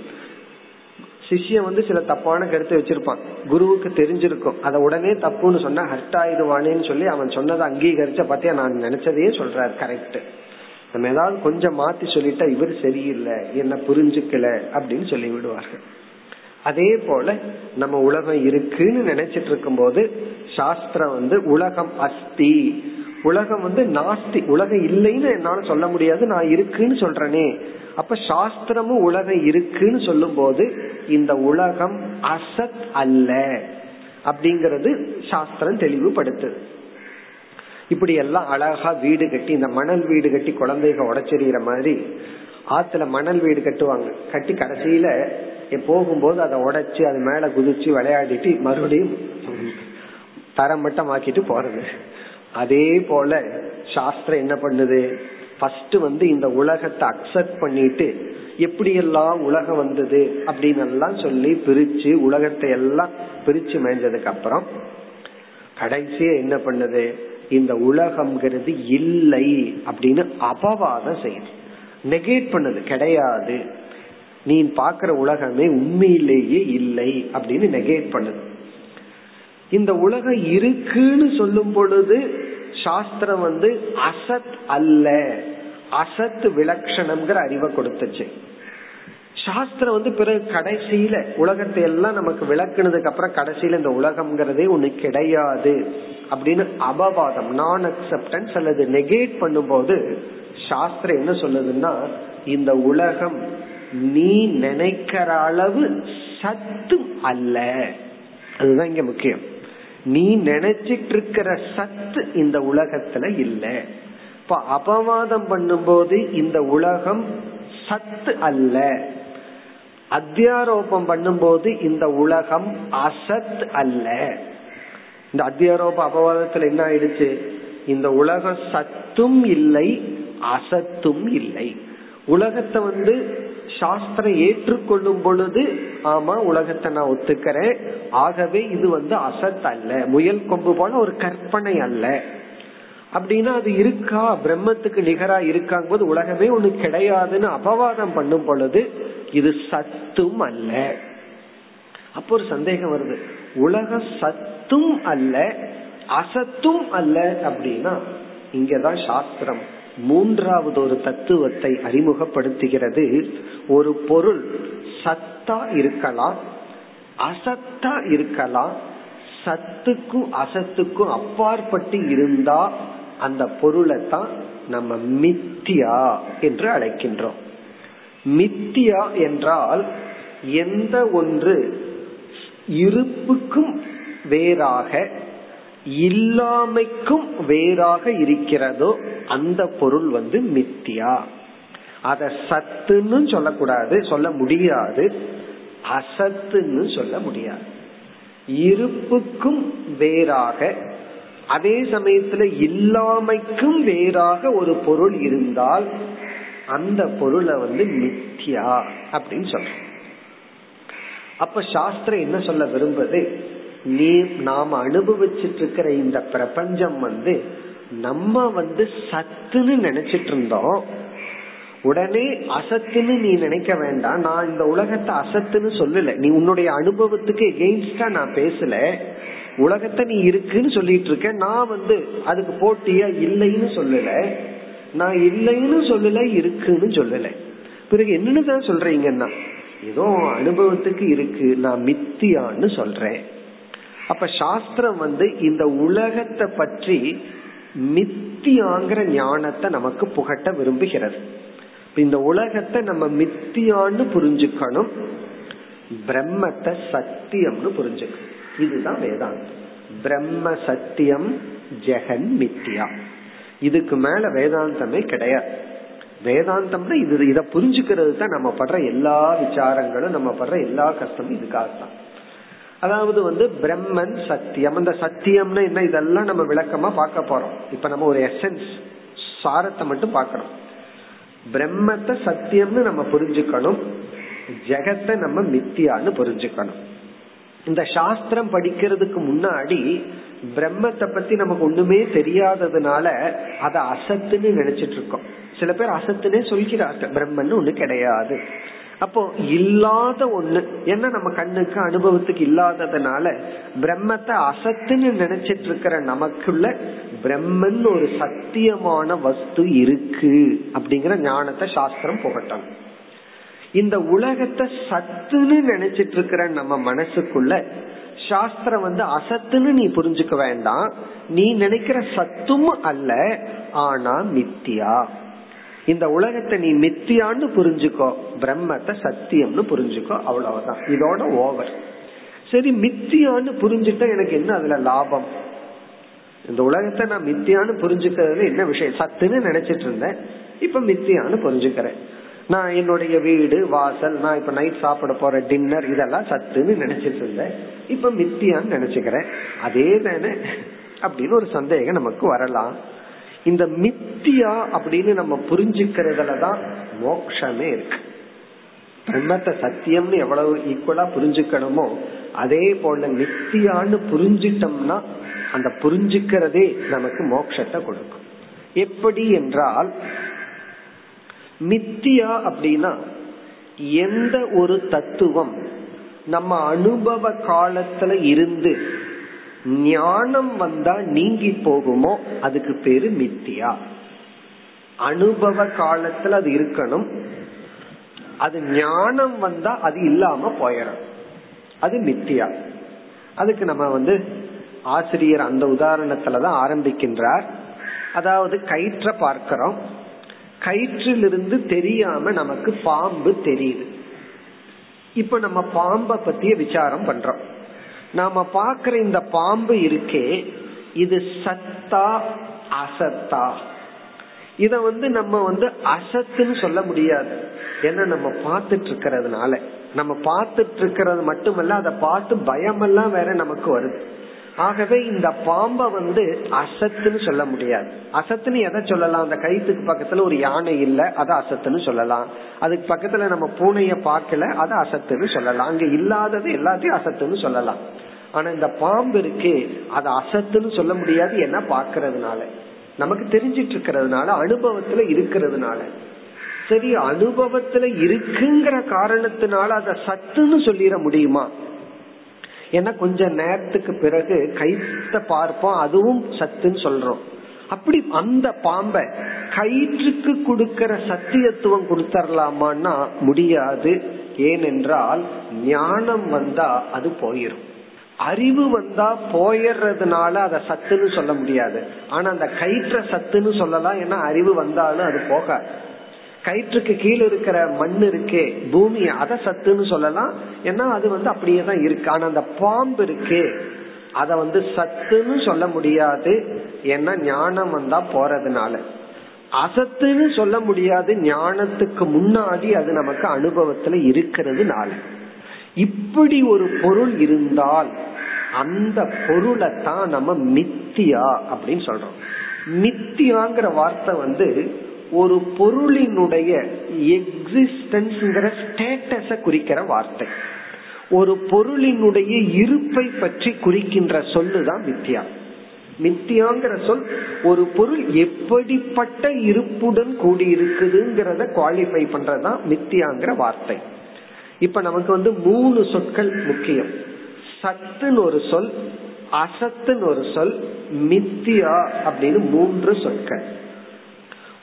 சிஷ்யன் வந்து சில தப்பான கருத்தை வச்சிருப்பான். குருவுக்கு தெரிஞ்சிருக்கும். அதை உடனே தப்புன்னு சொன்னா ஹர்ட் ஆயிடுவானேன்னு சொல்லி அவன் சொன்னதை அங்கீகரிச்ச பத்தியா நான் நினைச்சதையே சொல்றாரு. கரெக்ட் நம்ம ஏதாவது கொஞ்சம் மாத்தி சொல்லிட்டா இவர் சரியில்லை என்ன புரிஞ்சுக்கல அப்படின்னு சொல்லி விடுவார்கள். அதே போல நம்ம உலகம் இருக்குன்னு நினைச்சிட்டு இருக்கும் போது சாஸ்திரம் வந்து உலகம் அஸ்தி உலகம் வந்து நாஸ்தி உலகம் இல்லைன்னு என்னால சொல்ல முடியாது நான் இருக்குன்னு சொல்றேனே. அப்ப சாஸ்திரமும் உலகம் இருக்குன்னு சொல்லும் போது இந்த உலகம் அசத் அல்ல அப்படிங்கறது சாஸ்திரம் தெளிவுபடுத்து. இப்படி எல்லாம் அழகா வீடு கட்டி இந்த மணல் வீடு கட்டி குழந்தைக உடச்செறிகிற மாதிரி ஆத்துல மணல் வீடு கட்டுவாங்க. கட்டி கடைசியில போகும்போது அதை உடைச்சு அது மேல குதிச்சு விளையாடிட்டு மறுபடியும் தரம் மட்டம் ஆக்கிட்டு போறது. அதே போல சாஸ்திரம் என்ன பண்ணுது? ஃபர்ஸ்ட் வந்து இந்த உலகத்தை அக்செப்ட் பண்ணிட்டு எப்படி எல்லாம் உலகம் வந்தது அப்படின்னு எல்லாம் சொல்லி பிரிச்சு உலகத்தை எல்லாம் பிரிச்சு மேய்ஞ்சதுக்கு அப்புறம் கடைசியா என்ன பண்ணுது? இந்த உலகம்ங்கிறது இல்லை அப்படின்னு அபவாதம் செய்யுது. நெகேட் பண்ணுது. கிடையாது. நீ பாக்குற உலகமே உண்மையிலேயே இல்லை அப்படின்னு நெகேட் பண்ணுது. இந்த உலகம் இருக்குன்னு சொல்லும் பொழுது சாஸ்திரம் வந்து அசத் அல்ல. அசத் விலட்சணம்ங்கிற அறிவை கொடுத்துச்சு. சாஸ்திரம் வந்து பிறகு கடைசியில உலகத்தை எல்லாம் நமக்கு விளக்குனதுக்கு அப்புறம் கடைசியில இந்த உலகம்ங்கிறதே ஒண்ணு கிடையாது அப்படின்னு அபவாதம் நான் அக்செப்டன்ஸ் அல்லது நெகேட் பண்ணும்போது சாஸ்திரம் என்ன சொல்லுதுன்னா இந்த உலகம் நீ நினைக்கிற அளவு சத்து அல்ல. அதுதான் இங்க முக்கியம். நீ நினைச்சிட்டு இருக்கிற சத்து இந்த உலகத்துல இல்ல. இப்ப அபவாதம் பண்ணும்போது இந்த உலகம் சத்து அல்ல. அத்தியாரோபம் பண்ணும்போது இந்த உலகம் அசத் அல்ல. இந்த அத்தியாரோப அபவாதத்துல என்ன ஆயிடுச்சு? இந்த உலகம் சத்தும் இல்லை அசத்தும் இல்லை. உலகத்தை வந்து சாஸ்திரம் ஏற்றுக்கொள்ளும் பொழுது ஆமா உலகத்தை நான் ஒத்துக்கிறேன். ஆகவே இது வந்து அசத் அல்ல. முயல் கொம்பு போல ஒரு கற்பனை அல்ல. அப்படின்னா அது இருக்கா? பிரம்மத்துக்கு நிகரா இருக்காங்க போது உலகமே ஒண்ணு கிடையாதுன்னு அபவாதம் பண்ணும் பொழுது இது சத்தும் அல்ல. அப்போ ஒரு சந்தேகம் வருது. உலக சத்தும் அல்ல அசத்தும் அல்ல அப்படின்னா இங்கதான் சாஸ்திரம். மூன்றாவது ஒரு தத்துவத்தை அறிமுகப்படுத்துகிறது. ஒரு பொருள் சத்தா இருக்கலாம் அசத்தா இருக்கலாம் சத்துக்கும் அசத்துக்கும் அப்பாற்பட்டு இருந்தா அந்த பொருளை தான் நம்ம மித்தியா என்று அழைக்கின்றோம். மித்தியா என்றால் எந்த ஒன்று இருப்புக்கும் வேறாக இல்லாமைக்கும் வேறாக இருக்கிறதோ அந்த பொருள் வந்து மித்தியா. அத சத்துன்னு சொல்லக்கூடாது சொல்ல முடியாது. அசத்துன்னு சொல்ல முடியாது. இருப்புக்கும் வேறாக அதே சமயத்துல இல்லாமைக்கும் வேறாக ஒரு பொருள் இருந்தால் அந்த பொருளை வந்து மித்தியா அப்படின்னு சொல்றோம். அப்ப சாஸ்திரம் என்ன சொல்ல விரும்புது? நீ நாம அனுபவிச்சுட்டு இருக்கிற இந்த பிரபஞ்சம் வந்து நம்ம வந்து சத்துன்னு நினைச்சிட்டு இருந்தோம் உடனே அசத்துன்னு நீ நினைக்க வேண்டாம். நான் இந்த உலகத்தை அசத்துன்னு சொல்லல. நீ உன்னுடைய அனுபவத்துக்கு எகெயின்ஸ்டா நான் பேசல. உலகத்தை நீ இருக்குன்னு சொல்லிட்டு இருக்க நான் வந்து அதுக்கு போட்டியா இல்லைன்னு சொல்லல. நான் இல்லைன்னு சொல்லல இருக்குன்னு சொல்லல. பிறகு என்னன்னு சொல்றீங்கன்னா ஏதோ அனுபவத்துக்கு இருக்கு நான் மித்தியான்னு சொல்றேன். அப்ப சாஸ்திரம் வந்து இந்த உலகத்தை பற்றி மித்தியாங்கிற ஞானத்தை நமக்கு புகட்ட விரும்புகிறது. இந்த உலகத்தை நம்ம மித்தியான்னு புரிஞ்சுக்கணும் பிரம்மத்தை சத்தியம்னு புரிஞ்சுக்கணும். இதுதான் வேதாந்தம். பிரம்ம சத்தியம் ஜெகன் மித்தியா. இதுக்கு மேல வேதாந்தமே கிடையாது. வேதாந்தம்னா இது இதை புரிஞ்சுக்கிறது தான் நம்ம படுற எல்லா விசாரங்களும் நம்ம படுற எல்லா கஷ்டமும் இதுக்காக தான் அதாவது வந்து பிரம்மன் சத்தியம். அந்த சத்தியம்னு என்ன? இதெல்லாம் நம்ம விளக்கமா பார்க்க போறோம். இப்ப நம்ம ஒரு எசன்ஸ் சாரத்தை மட்டும் பார்க்கணும் பிரம்மத்தை சத்தியம்னு நம்ம புரிஞ்சுக்கணும். ஜெகத்தை நம்ம மித்தியான்னு புரிஞ்சுக்கணும். இந்த சாஸ்திரம் படிக்கிறதுக்கு முன்னாடி பிரம்மத்தை பத்தி நமக்கு ஒண்ணுமே தெரியாததுனால அத அசத்துன்னு நினைச்சிட்டு இருக்கோம். சில பேர் அசத்துனே சொல்கிறார்கள். பிரம்மன் ஒண்ணு கிடையாது. அப்போ இல்லாத ஒண்ணு. என்ன நம்ம கண்ணுக்கு அனுபவத்துக்கு இல்லாததுனால பிரம்மத்தை அசத்துன்னு நினைச்சிட்டு இருக்கிற நமக்குள்ள பிரம்மன் ஒரு சத்தியமான வஸ்து இருக்கு அப்படிங்கிற ஞானத்தை சாஸ்திரம் புகட்டணும் இந்த உலகத்தை சத்துன்னு நினைச்சிட்டு இருக்கிற நம்ம மனசுக்குள்ள சாஸ்திரம் வந்து அசத்துன்னு நீ புரிஞ்சுக்க வேண்டாம். நீ நினைக்கிற சத்தும் அல்ல ஆனா மித்தியா. இந்த உலகத்தை நீ மித்தியான்னு புரிஞ்சுக்கோ பிரம்மத்தை சத்தியம்னு புரிஞ்சுக்கோ அவ்வளவுதான். இதோட ஓவர் சரி மித்தியான்னு புரிஞ்சுட்டா எனக்கு என்ன அதுல லாபம்? இந்த உலகத்தை நான் மித்தியான்னு புரிஞ்சுக்கிறதுல என்ன விஷயம்? சத்துன்னு நினைச்சிட்டு இருந்தேன். இப்ப மித்தியான்னு புரிஞ்சுக்கிறேன். நான் என்னுடைய வீடு வாசல் நான் இப்ப நைட் சாப்பிட போற டின்னர் இதெல்லாம் சத்துன்னு நினைச்சிட்டு இருந்தேன். இப்ப மித்தியான்னு நினைச்சுக்கிறேன். அதே தானே? அப்படின்னு ஒரு சந்தேகம் நமக்கு வரலாம். இந்த மித்தியா அப்படின்னு நம்ம புரிஞ்சுக்கிறதுல தான் மோக்ஷமே இருக்கு. பிரம்மத்தை சத்தியம்னு எவ்வளவு ஈக்குவலா புரிஞ்சுக்கணுமோ அதே போல நித்தியான்னு புரிஞ்சிட்டோம்னா அந்த புரிஞ்சுக்கிறதே நமக்கு மோட்சத்தை கொடுக்கும். எப்படி என்றால் மித்தியா அப்படின்னா எந்த ஒரு தத்துவம் நம்ம அனுபவ காலத்துல இருந்து ஞானம் வந்தா நீங்கி போகுமோ அதுக்கு பேரு மித்தியா. அனுபவ காலத்துல அது இருக்கணும். அது ஞானம் வந்தா அது இல்லாம போயிடும். அது மித்தியா. அதுக்கு நம்ம வந்து ஆசிரியர் அந்த உதாரணத்துலதான் ஆரம்பிக்கின்றார். அதாவது கயிற்ற பார்க்கிறோம். கயிற்றிலிருந்து தெரியாம நமக்கு பாம்பு தெரியுது. இப்ப நம்ம பாம்பை பத்திய விசாரம் பண்றோம். நாம பாக்குற இந்த பாம்பு இருக்கே இது சத்தா அசத்தா. இத வந்து நம்ம வந்து அசத்துன்னு சொல்ல முடியாது. ஏன்னா நம்ம பார்த்துட்டு இருக்கிறதுனால நம்ம பார்த்துட்டு இருக்கிறது மட்டுமல்ல அதை பார்த்து பயமெல்லாம் வேற நமக்கு வருது. ஆகவே இந்த பாம்பை வந்து அசத்துன்னு சொல்ல முடியாது. அசத்துன்னு எதை சொல்லலாம்? அந்த கைத்துக்கு பக்கத்துல ஒரு யானை இல்ல அதை அசத்துன்னு சொல்லலாம். அதுக்கு பக்கத்துல நம்ம பூனைய பார்க்கல அதை அசத்துன்னு சொல்லலாம். அங்க இல்லாதது எல்லாத்தையும் அசத்துன்னு சொல்லலாம். ஆனா இந்த பாம்பு இருக்கே அது அசத்துன்னு சொல்ல முடியாது என்ன பாக்குறதுனால நமக்கு தெரிஞ்சிட்டு இருக்கிறதுனால அனுபவத்துல இருக்கிறதுனால. சரி அனுபவத்துல இருக்குங்கிற காரணத்தினால அத சத்துன்னு சொல்லிட முடியுமா? ஏன்னா கொஞ்ச நேரத்துக்கு பிறகு கைத்த பார்ப்போம் அதுவும் சத்துன்னு சொல்றோம். அப்படி அந்த பாம்பை கயிற்றுக்கு கொடுக்கிற சத்தியத்துவம் கொடுத்தரலாமான்னா முடியாது. ஏனென்றால் ஞானம் வந்தா அது போயிரும். அறிவு வந்தா போயிடுறதுனால அத சத்துன்னு சொல்ல முடியாது. ஆனா அந்த கயிற்ற சத்துன்னு சொல்லலாம் ஏன்னா அறிவு வந்தாலும் அது போக கயிற்றுக்கு கீழே இருக்கிற மண் இருக்கே பூமி அத சத்துன்னு சொல்லலாம் ஏன்னா அது வந்து அப்படியே தான் இருக்கு. ஆனா அந்த பாம்பு இருக்கே அத வந்து சத்துன்னு சொல்ல முடியாது. ஏன்னா ஞானம் வந்தா போறதுனால. அசத்துன்னு சொல்ல முடியாது ஞானத்துக்கு முன்னாடி அது நமக்கு அனுபவத்துல இருக்கிறதுனால. இப்படி ஒரு பொருள் இருந்தால் அந்த பொருளை தான் நம்ம மித்தியா அப்படின்னு சொல்றோம். மித்தியாங்கிற வார்த்தை வந்து ஒரு பொருளினுடைய எக்ஸிஸ்டன்ஸ்ங்கிற ஸ்டேட்டஸ குறிக்கிற வார்த்தை. ஒரு பொருளினுடைய இருப்பை பற்றி குறிக்கின்ற சொல்லுதான் மித்தியா. மித்தியாங்கிற சொல் ஒரு பொருள் எப்படிப்பட்ட இருப்புடன் கூடி இருக்குதுங்கிறத குவாலிஃபை பண்றதுதான் மித்தியாங்கிற வார்த்தை. இப்ப நமக்கு வந்து மூணு சொற்கள் முக்கியம். சத்துன்னு ஒரு சொல் அசத்துன்னு ஒரு சொல் மித்தியா அப்படின்னு மூன்று சொற்கள்.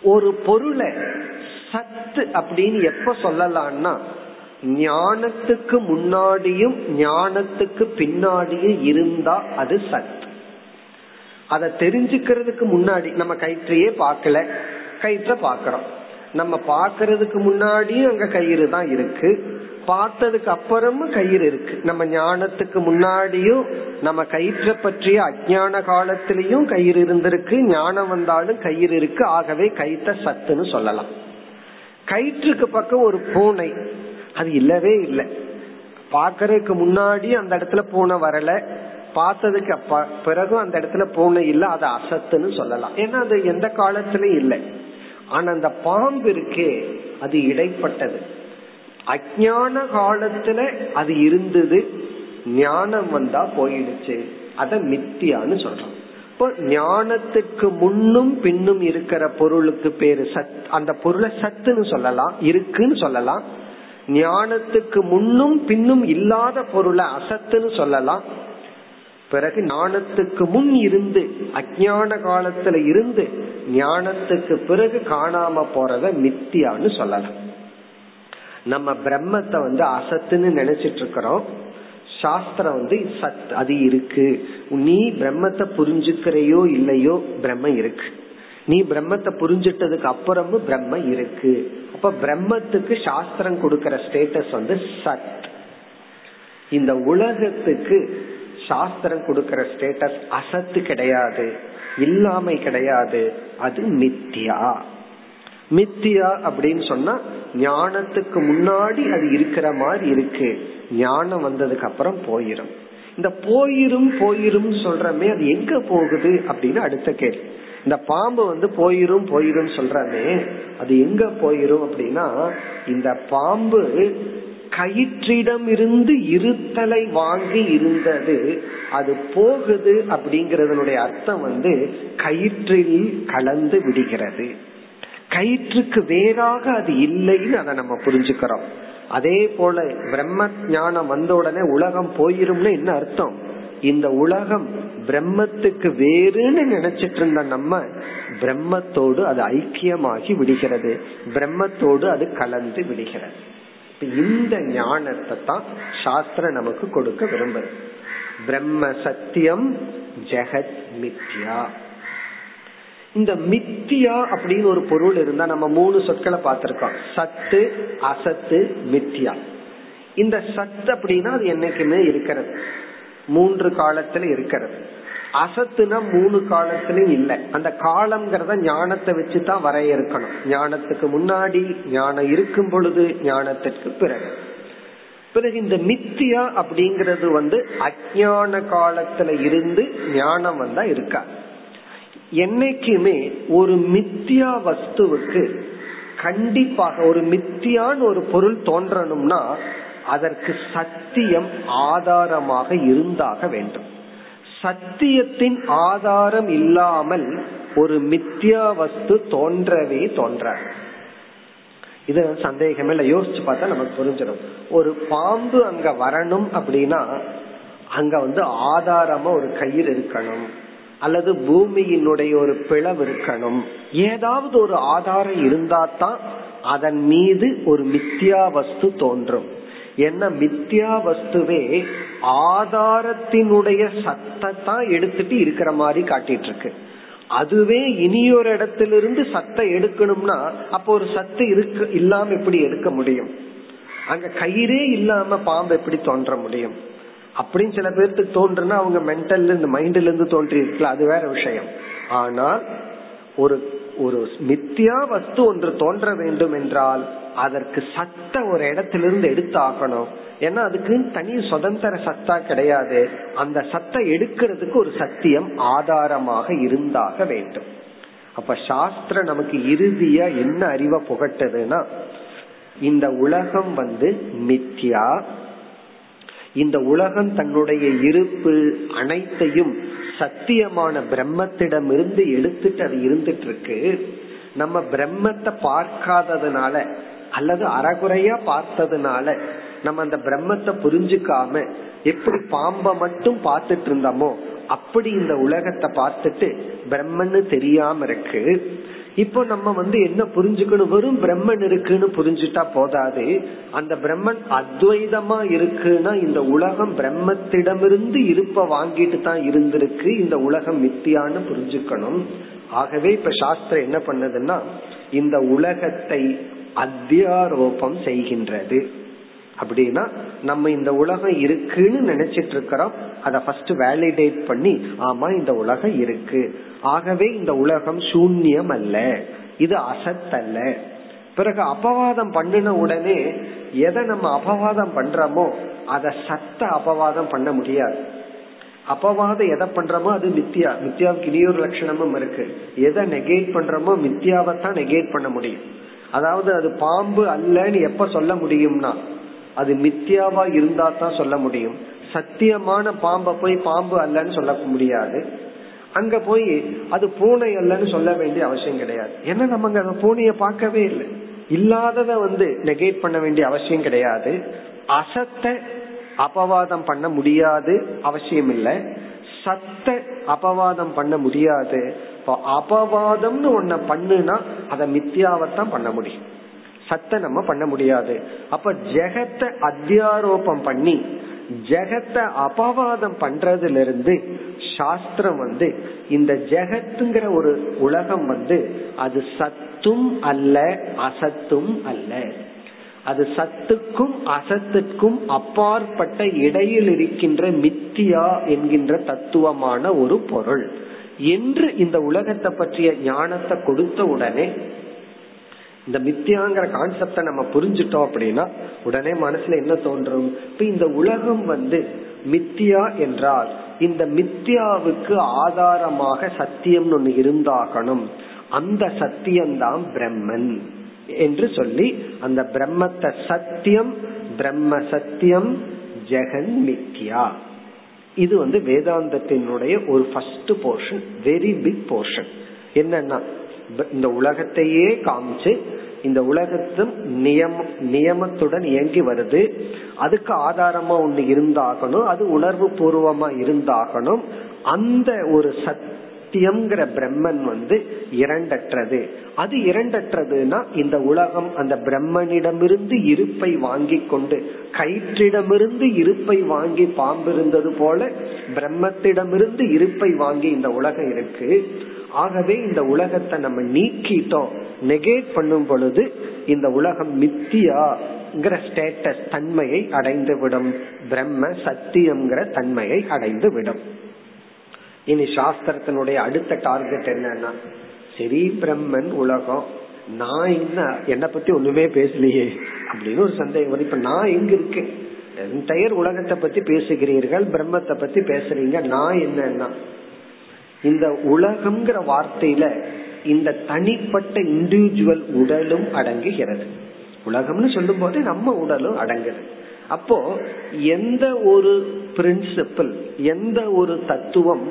ஒரு பொருளை சத்து அப்படின்னு எப்ப சொல்லலாம்னா ஞானத்துக்கு முன்னாடியும் ஞானத்துக்கு பின்னாடியும் இருந்தா அது சத் அத தெரிஞ்சுக்கிறதுக்கு முன்னாடி நம்ம கயிற்றையே பார்க்கல கயிற்ற பாக்கிறோம் நம்ம பாக்கிறதுக்கு முன்னாடியும் அங்க கயிறு தான் இருக்கு. பார்த்ததுக்கு அப்புறமும் கயிறு இருக்கு. நம்ம ஞானத்துக்கு முன்னாடியும் நம்ம கயிற்ற பற்றிய அஜான காலத்திலயும் கயிறு இருந்திருக்கு. ஞானம் வந்தாலும் கயிறு இருக்கு. ஆகவே கயிற்ற சத்துன்னு சொல்லலாம். கயிற்றுக்கு பக்கம் ஒரு பூனை. அது இல்லவே இல்லை. பாக்கறதுக்கு முன்னாடி அந்த இடத்துல பூனை வரல. பார்த்ததுக்கு பிறகு அந்த இடத்துல பூனை இல்ல. அது அசத்துன்னு சொல்லலாம். ஏன்னா அது எந்த காலத்திலயும் இல்லை. ஆனா அந்த பாம்பு இருக்கே அது இடைப்பட்டது. அஜான காலத்துல அது இருந்தது ஞானம் வந்தா போயிடுச்சு. அத மித்தியான்னு சொல்றோம். இப்போ ஞானத்துக்கு முன்னும் பின்னும் இருக்கிற பொருளுக்கு பேரு சத். அந்த பொருளை சத்துன்னு சொல்லலாம் இருக்குன்னு சொல்லலாம். ஞானத்துக்கு முன்னும் பின்னும் இல்லாத பொருளை அசத்துன்னு சொல்லலாம். பிறகு ஞானத்துக்கு முன் இருந்து அஜான காலத்துல இருந்து ஞானத்துக்கு பிறகு காணாம போறத மித்தியான்னு சொல்லலாம். நம்ம பிரம்மத்தை வந்து அசத்துன்னு நினைச்சிட்டு இருக்கிறோம் சாஸ்திரம் வந்து சத் அது இருக்கு. நீ பிரம்மத்தை புரிஞ்சுக்கிறையோ இல்லையோ பிரம்ம இருக்கு. நீ பிரம்மத்தை புரிஞ்சிட்டதுக்கு அப்புறமும் பிரம்ம இருக்கு. அப்ப பிரம்மத்துக்கு சாஸ்திரம் கொடுக்கற ஸ்டேட்டஸ் வந்து சத். இந்த உலகத்துக்கு சாஸ்திரம் கொடுக்கற ஸ்டேட்டஸ் அசத்து கிடையாது. இல்லாமை கிடையாது. அது மித்தியா மித்தியா அப்படின்னு சொன்னா ஞானத்துக்கு முன்னாடி அது இருக்கிற மாதிரி இருக்கு. ஞானம் வந்ததுக்கு அப்புறம் போயிரும். இந்த போயிரும் போயிரும் சொல்றமே அது எங்க போகுது அப்படின்னு அடுத்த கேள்வி. இந்த பாம்பு வந்து போயிரும் போயிரும் சொல்றமே அது எங்க போயிரும் அப்படின்னா இந்த பாம்பு கயிற்றிடம் இருந்து இருத்தலை வாங்கி இருந்தது அது போகுது அப்படிங்கறதனுடைய அர்த்தம் வந்து கயிற்றில் கலந்து விடுகிறது. கயிற்றுக்கு வேறாக அது இல்லைன்னு அதை நம்ம புரிஞ்சுக்கிறோம். அதே போல பிரம்ம ஞானம் வந்த உடனே உலகம் போயிரும்னு என்ன அர்த்தம்? இந்த உலகம் பிரம்மத்துக்கு வேறுன்னு நினைச்சிட்டு இருந்த நம்ம பிரம்மத்தோடு அது ஐக்கியமாகி விடுகிறது. பிரம்மத்தோடு அது கலந்து விடுகிறது. இந்த ஞானத்தை தான் சாஸ்திரம் நமக்கு கொடுக்க விரும்புது. பிரம்ம சத்தியம் ஜெகத் மித்யா. இந்த மித்தியா அப்படின்னு ஒரு பொருள் இருந்தா நம்ம மூணு சொற்களை பார்த்திருக்கோம். சத்து அசத்து மித்தியா. இந்த சத்து அப்படின்னா அது என்னைக்குமே இருக்கிறது. மூன்று காலத்துல இருக்கிறது. அசத்துனா மூணு காலத்திலும் இல்லை. அந்த காலம்ங்கிறத ஞானத்தை வச்சு தான் வரையறுக்கணும். ஞானத்துக்கு முன்னாடி ஞானம் இருக்கும் பொழுது ஞானத்திற்கு பிறகு. பிறகு இந்த மித்தியா அப்படிங்கிறது வந்து அஜான காலத்துல இருந்து ஞானம் வந்தா இருக்காது என்னைக்குமே ஒரு மித்தியா வஸ்துவுக்கு கண்டிப்பாக ஒரு மித்தியான்னு ஒரு பொருள் தோன்றணும்னா அதற்கு சத்தியம் ஆதாரமாக இருந்தாக வேண்டும். சத்தியத்தின் ஆதாரம் இல்லாமல் ஒரு மித்தியா வஸ்து தோன்றவே தோன்ற இது சந்தேகமே இல்லை யோசிச்சு பார்த்தா நமக்கு புரிஞ்சிடும். ஒரு பாம்பு அங்க வரணும் அப்படின்னா அங்க வந்து ஆதாரமா ஒரு கயிறு இருக்கணும். அல்லது பூமியினுடைய ஒரு பிளவு இருக்கணும். ஏதாவது ஒரு ஆதாரம் இருந்தா தான் அதன் மீது ஒரு மித்தியா வஸ்து தோன்றும். என்ன மித்தியா வஸ்துவே ஆதாரத்தினுடைய சத்தத்தான் எடுத்துட்டு இருக்கிற மாதிரி காட்டிட்டு இருக்கு அதுவே இனியொரு இடத்திலிருந்து சத்தை எடுக்கணும்னா அப்போ ஒரு சத்து இருக்கு இல்லாம எப்படி எடுக்க முடியும்? அங்க கயிறே இல்லாம பாம்பு எப்படி தோன்ற முடியும்? அப்படின்னு சில பேர்த்துக்கு தோன்றுனா அவங்க மென்டல்ல இருந்து மைண்ட்ல இருந்து தோன்றி இருக்கலாம் அது வேற விஷயம். ஆனால் ஒரு ஒரு மித்தியா வஸ்து ஒன்று தோன்ற வேண்டும் என்றால் அதற்கு சத்த ஒரு இடத்திலிருந்து எடுத்து ஆகணும் ஏன்னா அதுக்கு தனி சுதந்திர சத்தா கிடையாது. அந்த சத்தை எடுக்கிறதுக்கு ஒரு சத்தியம் ஆதாரமாக இருந்தாக வேண்டும். அப்ப சாஸ்திரம் நமக்கு இறுதியா என்ன அறிவை புகட்டதுன்னா இந்த உலகம் வந்து மித்யா இந்த உலகம் தன்னுடைய இருப்பு அனைத்தையும் சத்தியமான பிரம்மத்திடமிருந்து எடுத்துட்டு அது இருந்துட்டு இருக்கு நம்ம பிரம்மத்தை பார்க்காததுனால அல்லது அறகுறையா பார்த்ததுனால நம்ம அந்த பிரம்மத்தை புரிஞ்சுக்காம எப்படி பாம்ப மட்டும் பார்த்துட்டு இருந்தோமோ அப்படி இந்த உலகத்தை பார்த்துட்டு பிரம்மன்னு தெரியாம இருக்கு. இப்போ நம்ம வந்து என்ன புரிஞ்சுக்கணும்? வெறும் பிரம்மன் இருக்குன்னு புரிஞ்சுட்டா போதாது. அந்த பிரம்மன் அத்வைதமா இருக்குன்னா இந்த உலகம் பிரம்மத்திடமிருந்து இருப்ப வாங்கிட்டு தான் இருந்திருக்கு. இந்த உலகம் மித்தியான்னு புரிஞ்சுக்கணும். ஆகவே இப்ப சாஸ்திரம் என்ன பண்ணுதுன்னா இந்த உலகத்தை அத்தியாரோபம் செய்கின்றது. அப்படின்னா நம்ம இந்த உலகம் இருக்குன்னு நினைச்சிட்டு இருக்கிறோம். அதை ஃபர்ஸ்ட் வேலிடேட் பண்ணி ஆமா இந்த உலகம் இருக்கு. ஆகவே இந்த உலகம் சூன்யம் அல்ல இது அசத் அல்ல பிறகு அபவாதம் பண்ணின உடனே எதை நம்ம அபவாதம் பண்றோமோ அத சத்த அபவாதம் பண்ண முடியாது. அபவாதம் எதை பண்றோமோ அது மித்தியா. மித்தியாவுக்கு இனியொரு லட்சணமும் இருக்கு. எதை நெகேட் பண்றோமோ மித்தியாவைத்தான் நெகேட் பண்ண முடியும். அதாவது அது பாம்பு அல்லன்னு எப்ப சொல்ல முடியும்னா அது மித்தியாவா இருந்தா தான் சொல்ல முடியும். சத்தியமான பாம்பை போய் பாம்பு அல்லன்னு சொல்ல முடியாது. அங்க போய் அது பூனை அல்லன்னு சொல்ல வேண்டிய அவசியம் கிடையாது. ஏன்னா நம்ம அங்க அந்த பூனைய பார்க்கவே இல்லை. இல்லாதத வந்து நெகேட் பண்ண வேண்டிய அவசியம் கிடையாது. அசத்த அபவாதம் பண்ண முடியாது அவசியம் இல்லை. சத்த அபவாதம் பண்ண முடியாது. அபவாதம்னு ஒன்ன பண்ணுனா அத மித்தியாவத்தான் பண்ண முடியும். சத்த நம்ம பண்ண முடியாது. அப்ப ஜெகத்தை அத்தியாரோபம் பண்ணி ஜெகத்தை அபவாதம் பண்றதுல இருந்து சாஸ்திரம் வந்து இந்த ஜெகத்துங்கிற ஒரு உலகம் வந்து அது சத்தும் அல்ல அசத்தும் அல்ல. அது சத்துக்கும் அசத்துக்கும் அப்பாற்பட்ட இடையில் இருக்கின்ற மித்தியா என்கின்ற தத்துவமான ஒரு பொருள். என்று இந்த உலகத்தை பற்றிய ஞானத்தை கொடுத்த உடனே இந்த மித்தியாங்கிற கான்செப்ட நம்ம புரிஞ்சுட்டோம் அப்படின்னா உடனே மனசுல என்ன தோன்றும்? இப்ப இந்த உலகம் வந்து மித்தியா என்றால் இந்த மித்தியாவுக்கு ஆதாரமாக சத்தியம்னு ஒண்ணு இருந்தாகணும். அந்த சத்தியம்தான் பிரம்மன் என்று சொல்லி அந்த பிரம்மத்தை சத்தியம் பிரம்ம சத்தியம் ஜெகன் மித்யா இது வந்து வேதாந்தத்தினுடைய ஒரு first portion very big portion என்னன்னா இந்த உலகத்தையே காமிச்சு இந்த உலகத்தும் நியம நியமத்துடன் இயங்கி வருது. அதுக்கு ஆதாரமா ஒண்ணு இருந்தாகணும். அது உணர்வு பூர்வமா இருந்தாகணும். அந்த ஒரு சத்தியம்ங்கிற பிரம்மன் வந்து இரண்டற்றது. அது இரண்டற்றதுன்னா இந்த உலகம் அந்த பிரம்மனிடமிருந்து இருப்பை வாங்கி கொண்டு கயிற்றிடமிருந்து இருப்பை வாங்கி பாம்பு இருந்தது போல பிரம்மத்திடமிருந்து இருப்பை வாங்கி இந்த உலகம் இருக்கு. ஆகவே இந்த உலகத்தை நம்ம நீக்கிட்டோம். நெகேட் பண்ணும் பொழுது இந்த உலகம் மித்தியாங்கிற ஸ்டேட்டஸ் தன்மையை அடைந்து விடும் பிரம்ம சத்தியம்ங்கிற தன்மையை அடைந்து விடும் இனி சாஸ்திரத்தினுடைய அடுத்த டார்கெட் என்னன்னா சரி பிரம்மன் உலகம். நான் என்ன என்னை பத்தி ஒண்ணுமே பேசலையே அப்படின்னு ஒரு சந்தேகம் வரும். இப்ப நான் எங்க இருக்கேன்? என்டையர் உலகத்தை பத்தி பேசுகிறீர்கள் பிரம்மத்தை பத்தி பேசுறீங்க. நான் என்னன்னா இந்த உலகம்ங்கிற வார்த்தையில இந்த தனிப்பட்ட இண்டிவிஜுவல் உடலும் அடங்குகிறது. உலகம்னு சொல்லும் போது நம்ம உடலும் அடங்குது. அப்போ எந்த ஒரு பிரின்சிபிள் எந்த ஒரு தத்துவம்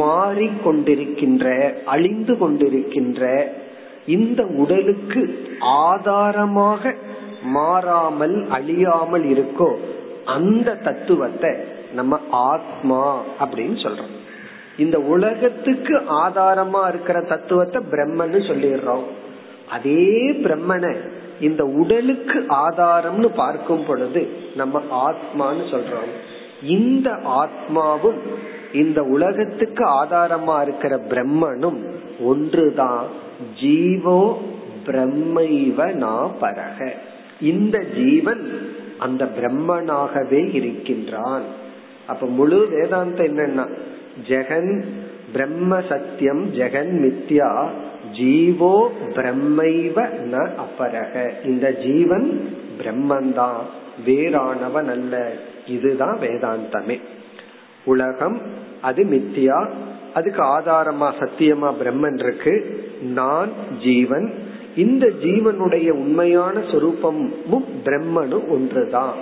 மாறிக்கொண்டிருக்கின்ற அழிந்து கொண்டிருக்கின்ற இந்த உடலுக்கு ஆதாரமாக மாறாமல் அழியாமல் இருக்கோ அந்த தத்துவத்தை நம்ம ஆத்மா அப்படின்னு சொல்றோம். இந்த உலகத்துக்கு ஆதாரமா இருக்கிற தத்துவத்தை பிரம்மன்னு சொல்லிடுறோம். அதே பிரம்மனை இந்த உடலுக்கு ஆதாரம்னு பார்க்கும் பொழுது நம்ம ஆத்மான்னு சொல்றோம். இந்த ஆத்மாவும் இந்த உலகத்துக்கு ஆதாரமா இருக்கிற பிரம்மனும் ஒன்றுதான். ஜீவோ பிரம்மைவ நா பரக. இந்த ஜீவன் அந்த பிரம்மனாகவே இருக்கின்றான். அப்ப முழு வேதாந்தம் என்னன்னா ஜெகன் பிரம்ம சத்தியம் ஜெகன் மித்யா ஜீவோ பிரம்மைவ ந அப்பரக இந்த ஜீவன் பிரம்மன் தான் வேறானவன் அல்ல இதுதான் வேதாந்தமே. உலகம் அது மித்தியா அதுக்கு ஆதாரமா சத்தியமா பிரம்மன் இருக்கு. நான் ஜீவன். இந்த ஜீவனுடைய உண்மையான சொரூபமும் பிரம்மனும் ஒன்றுதான்.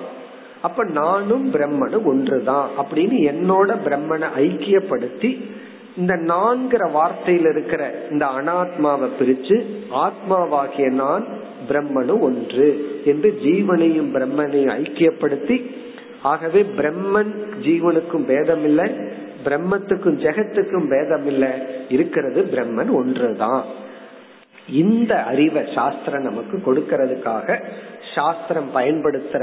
அப்ப நானும் பிரம்மனும் ஒன்றுதான் அப்படின்னு என்னோட பிரம்மனை ஐக்கியப்படுத்தி இந்த நான்கிற வார்த்தையில இருக்கிற இந்த அனாத்மாவை பிரிச்சு ஆத்மாவாகிய நான் பிரம்மனும் ஒன்று என்று ஜீவனையும் பிரம்மனையும் ஐக்கியப்படுத்தி ஆகவே பிரம்மன் ஜீவனுக்கும் பேதம் இல்லை பிரம்மத்துக்கும் ஜெகத்துக்கும் பேதம் இல்லை இருக்கிறது பிரம்மன் ஒன்றுதான். இந்த அறிவை சாஸ்திரம் நமக்கு கொடுக்கறதுக்காக சாஸ்திரம் பயன்படுத்துற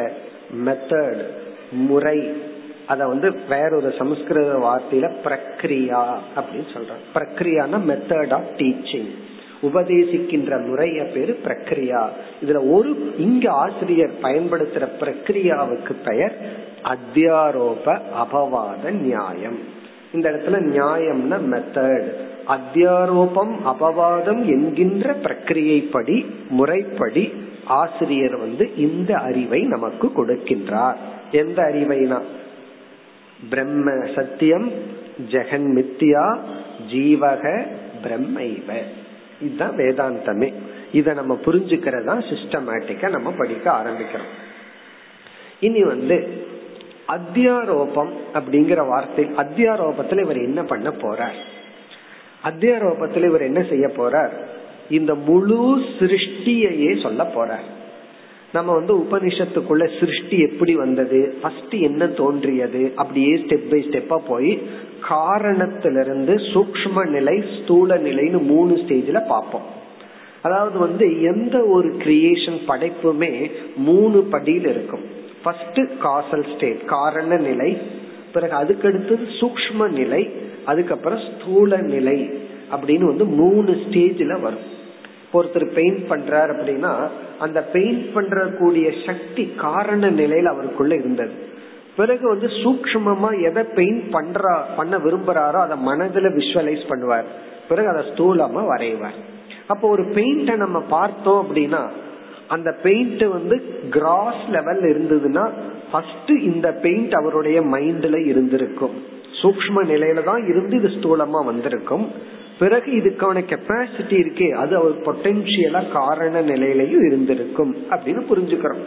மெத்தட் முறை அத வந்து வேறொரு சமஸ்கிருத வார்த்தையில பிரக்ரியா அப்படின்னு சொல்றாங்க. பிரக்ரியானா மெத்தட் ஆஃப் டீச்சிங் உபதேசிக்கின்ற முறைய பேரு பிரக்ரியா. இதுல ஒரு இங்க ஆசிரியர் பயன்படுத்துற பிரக்ரியாவுக்கு பெயர் அத்தியாரோப அபவாத நியாயம். இந்த இடத்துல நியாயம்னா மெத்தட் அத்தியாரோபம் அபவாதம் என்கின்ற பிரக்கிரியைப்படி முறைப்படி ஆசிரியர் வந்து இந்த அறிவை நமக்கு கொடுக்கின்றார். எந்த அறிவைனா? பிரம்ம சத்தியம் ஜெகன் மித்தியா ஜீவக பிரம்மைவ. இதுதான் வேதாந்தமே. இதை நம்ம புரிஞ்சுக்கிறதா சிஸ்டமேட்டிக்கா நம்ம படிக்க ஆரம்பிக்கிறோம். இனி வந்து அத்தியாரோபம் அப்படிங்கிற வார்த்தை அத்தியாரோபத்துல இவர் என்ன பண்ண போறார்? அத்தியாரோபத்துல இவர் என்ன செய்ய போறார்? இந்த முழு சிருஷ்டியையே சொல்ல போற. நம்ம வந்து உபனிஷத்துக்குள்ள சிருஷ்டி எப்படி வந்தது ஃபர்ஸ்ட் என்ன தோன்றியது அப்படியே ஸ்டெப் பை ஸ்டெப்பா போய் காரணத்திலிருந்து சூக்ம நிலை ஸ்தூல நிலைன்னு மூணு ஸ்டேஜ்ல பார்ப்போம். அதாவது வந்து எந்த ஒரு கிரியேஷன் படைப்புமே மூணு படியில் இருக்கும். ஃபர்ஸ்ட் காசல் ஸ்டேட் காரண நிலை பிறகு அதுக்கடுத்தது சூக்ம நிலை அதுக்கப்புறம் ஸ்தூல நிலை. அப்படின்னு வந்து மூணு ஸ்டேஜ்ல வரும். ஒருத்தர் பெயிண்ட் பண்றார் அப்படின்னா அந்த பெயிண்ட் பண்ற கூடிய சக்தி காரண நிலையில அவருக்குள்ள இருந்தது. பிறகு வந்து சூக்மமா எதை பெயிண்ட் பண்றா பண்ண விரும்புறாரோ அதை மனதுல விஷுவலைஸ் பண்ணுவார். பிறகு அதை ஸ்தூலமா வரைவார். அப்போ ஒரு பெயிண்ட நம்ம பார்த்தோம் அப்படின்னா அந்த பெயிண்ட் வந்து கிராஸ் லெவல் இருந்ததுன்னா ஃபர்ஸ்ட் இந்த பெயிண்ட் அவருடைய மைண்ட்ல இருந்திருக்கும். சூக்ம நிலையில தான் இருந்து இது ஸ்தூலமா வந்திருக்கும். பிறகு இதுக்கான கெப்பாசிட்டி இருக்கே அது அவர் பொட்டென்சியலா காரண நிலையிலையும் இருந்திருக்கும் அப்படின்னு புரிஞ்சுக்கிறோம்.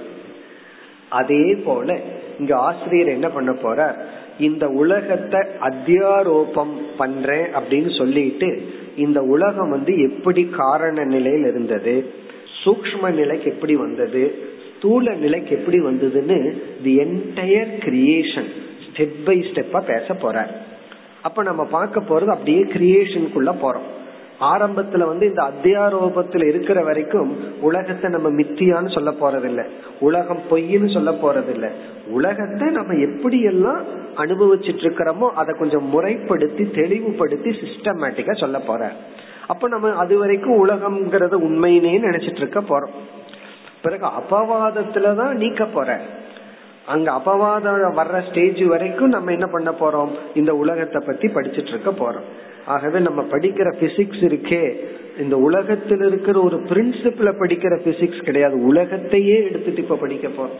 அதே போல இங்க ஆசிரியர் என்ன பண்ண போறார்? இந்த உலகத்தை அத்தியாரோபம் பண்றேன் அப்படின்னு சொல்லிட்டு இந்த உலகம் வந்து எப்படி காரண நிலையில் இருந்தது சூக்ம நிலைக்கு எப்படி வந்தது ஸ்தூல நிலைக்கு எப்படி வந்ததுன்னு the entire creation step by ஸ்டெப்பா பேச போறார். அப்ப நம்ம பார்க்க போறது அப்படியே கிரியேஷனுக்குள்ள போறோம். ஆரம்பத்துல வந்து இந்த அத்தியாரோபத்துல இருக்கிற வரைக்கும் உலகத்தை நம்ம மித்தியான்னு சொல்ல போறதில்ல. உலகம் பொய்ன்னு சொல்ல போறதில்ல. உலகத்தை நம்ம எப்படி எல்லாம் அனுபவிச்சுட்டு இருக்கிறோமோ அதை கொஞ்சம் முறைப்படுத்தி தெளிவுபடுத்தி சிஸ்டமேட்டிக்கா சொல்ல போற. அப்ப நம்ம அது வரைக்கும் உலகம்ங்கிறத உண்மையினே நினைச்சிட்டு இருக்க போறோம். பிறகு அபவாதத்துலதான் நீக்க போற. அங்க அபவாதம் வர்ற ஸ்டேஜ் வரைக்கும் நம்ம என்ன பண்ண போறோம்? இந்த உலகத்தை பத்தி படிச்சுட்டு இருக்க போறோம். ஆகவே நம்ம படிக்கிற பிசிக்ஸ் இருக்கே. இந்த உலகத்தில் இருக்கிற ஒரு பிரின்சிபிள படிக்கிற பிசிக்ஸ் கிடையாது. உலகத்தையே எடுத்துட்டு இப்ப படிக்க போறோம்.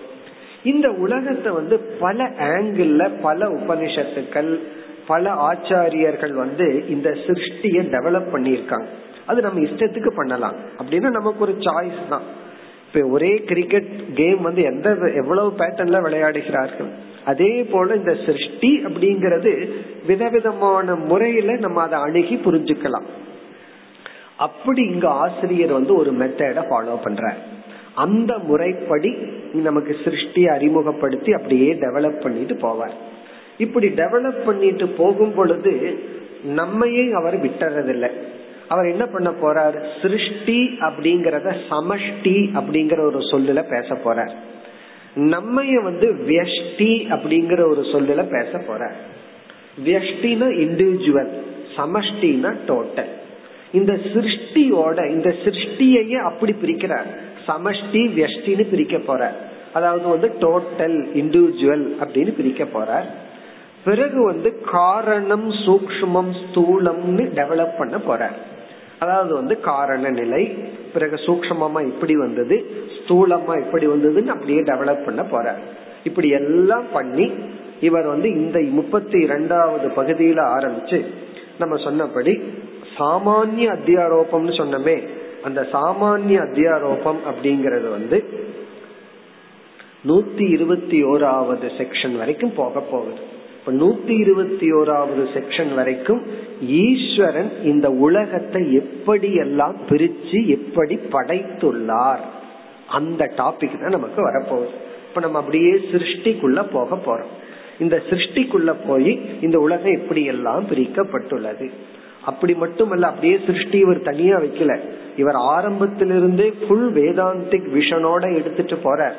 இந்த உலகத்தை வந்து பல ஆங்கிள் பல உபனிஷத்துக்கள் பல ஆச்சாரியர்கள் வந்து இந்த சிருஷ்டிய டெவலப் பண்ணியிருக்காங்க. அது நம்ம இஷ்டத்துக்கு பண்ணலாம். அப்படின்னா நமக்கு ஒரு சாய்ஸ் தான். இப்ப ஒரே கிரிக்கெட் கேம் வந்து எந்த எவ்வளவு பேட்டர்ன்ல விளையாடுகிறார்கள்? அதே போல இந்த சிருஷ்டி அப்படிங்கறது விதவிதமான முறையில நம்ம அதை அணுகி புரிஞ்சுக்கலாம். அப்படி இங்க ஆசிரியர் வந்து ஒரு மெத்தட ஃபாலோ பண்ற அந்த முறைப்படி நமக்கு சிருஷ்டியை அறிமுகப்படுத்தி அப்படியே டெவலப் பண்ணிட்டு போவார். இப்படி டெவலப் பண்ணிட்டு போகும் பொழுது நம்மையே அவர் விட்டுறதில்லை. அவர் என்ன பண்ண போறார்? சிருஷ்டி அப்படிங்கறத சமஷ்டி அப்படிங்கிற ஒரு சொல்லுல பேச போறார். நம்மைய வந்து வியஷ்டி அப்படிங்கிற ஒரு சொல்லுல பேச போறார். வியஷ்டினா இண்டிவிஜுவல் சமஷ்டினா டோட்டல் இந்த சிருஷ்டியோட இந்த சிருஷ்டியையே அப்படி பிரிக்கிறார். சமஷ்டி வியஷ்டின்னு பிரிக்க போறார். அதாவது வந்து டோட்டல் இண்டிவிஜுவல் அப்படின்னு பிரிக்க போறார். பிறகு வந்து காரணம் சூக்மம் ஸ்தூலம்னு டெவலப் பண்ண போறார். அதாவது வந்து காரண நிலை பிறகு சூக்மமா இப்படி வந்தது ஸ்தூலமா இப்படி வந்ததுன்னு அப்படியே டெவலப் பண்ண போற இப்படி எல்லாம் பண்ணி இவர் வந்து இந்த முப்பத்தி இரண்டாவது பகுதியில ஆரம்பிச்சு நம்ம சொன்னபடி சாமானிய அத்தியாரோபம்னு சொன்னமே அந்த சாமானிய அத்தியாரோபம் அப்படிங்கறது வந்து நூத்தி இருபத்தி ஓராவது செக்ஷன் வரைக்கும் போக போகுது. இப்ப நூத்தி இருபத்தி ஓராவது செக்ஷன் வரைக்கும் ஈஸ்வரன் இந்த உலகத்தை எப்படி எல்லாம் பிரிச்சு எப்படி படைத்துள்ளார்? அந்த டாபிக் தான் நமக்கு வரப்போகுது. இப்ப நம்ம அப்படியே சிருஷ்டிக்குள்ள போக போறோம். இந்த சிருஷ்டிக்குள்ள போய் இந்த உலகம் எப்படி எல்லாம் பிரிக்கப்பட்டுள்ளது? அப்படி மட்டுமல்ல அப்படியே சிருஷ்டி இவர் தனியா வைக்கல. இவர் ஆரம்பத்திலிருந்தே ஃபுல் வேதாந்திக் விஷனோட எடுத்துட்டு போற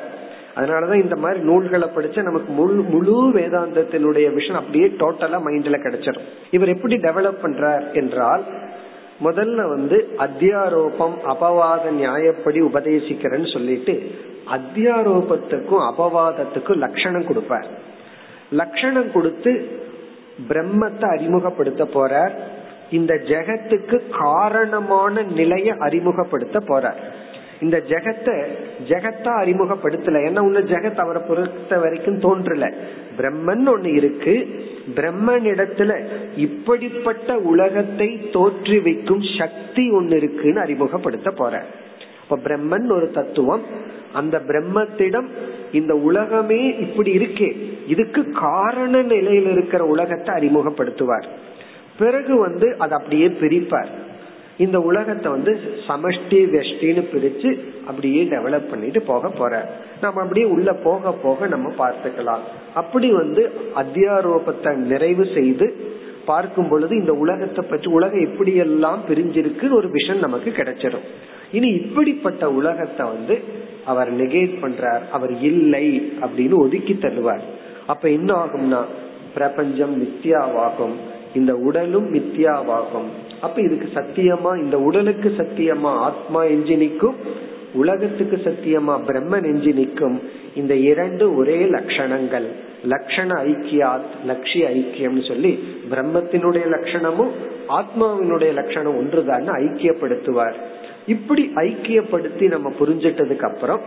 அதனாலதான் இந்த மாதிரி நூல்களை படிச்சு நமக்கு முழு முழு வேதாந்தத்தினுடைய விஷயம் அப்படியே டோட்டலா மைண்ட்ல கிடைச்சிடும் இவர் எப்படி டெவலப் பண்றார் என்றால் முதல்ல வந்து அத்தியாரோபம் அபவாத நியாயப்படி உபதேசிக்கிறேன்னு சொல்லிட்டு அத்தியாரோபத்துக்கும் அபவாதத்துக்கும் லட்சணம் கொடுப்பார். லட்சணம் கொடுத்து பிரம்மத்தை அறிமுகப்படுத்த போறார். இந்த ஜெகத்துக்கு காரணமான நிலையை அறிமுகப்படுத்த போறார். இந்த ஜெகத்தை ஜெகத்தா அறிமுகப்படுத்தல. ஏன்னா உள்ள ஜெகத் அவரை பொறுத்த வரைக்கும் தோன்றல. பிரம்மன் ஒண்ணு இருக்கு. பிரம்மன் இடத்துல இப்படிப்பட்ட உலகத்தை தோற்றுவிக்கும் சக்தி ஒண்ணு இருக்குன்னு அறிமுகப்படுத்த போற. இப்ப பிரம்மன் ஒரு தத்துவம். அந்த பிரம்மத்திடம் இந்த உலகமே இப்படி இருக்கே. இதுக்கு காரண நிலையில் இருக்கிற உலகத்தை அறிமுகப்படுத்துவார். பிறகு வந்து அதை அப்படியே பிரிப்பார். இந்த உலகத்தை வந்து சமஷ்டி வெஷ்டின்னு பிரிச்சு அப்படியே டெவலப் பண்ணிட்டு போக போற. நம்ம அப்படியே உள்ள போக போக நம்ம பார்த்துக்கலாம். அப்படி வந்து அத்தியாரோபத்தை நிறைவு செய்து பார்க்கும் பொழுது இந்த உலகத்தை பற்றி உலகம் எப்படி எல்லாம் பிரிஞ்சிருக்குன்னு ஒரு விஷன் நமக்கு கிடைச்சிடும் இனி இப்படிப்பட்ட உலகத்தை வந்து அவர் நெகேட் பண்றார். அவர் இல்லை அப்படின்னு ஒதுக்கி தருவார் அப்ப என்ன ஆகும்னா பிரபஞ்சம் மித்தியாவாகும் இந்த உடலும் மித்தியாவாகும் அப்ப இதுக்கு சத்தியமா இந்த உடலுக்கு சத்தியமா ஆத்மா எஞ்சி நிற்கும் உலகத்துக்கு சத்தியமா பிரம்மன் எஞ்சி நிற்கும். இந்த இரண்டு ஒரே லட்சணங்கள். லட்சண ஐக்கியாத் லட்சிய ஐக்கியம்னு சொல்லி பிரம்மத்தினுடைய லட்சணமும் ஆத்மாவினுடைய லட்சணம் ஒன்றுதான் ஐக்கியப்படுத்துவார். இப்படி ஐக்கியப்படுத்தி நம்ம புரிஞ்சிட்டதுக்கு அப்புறம்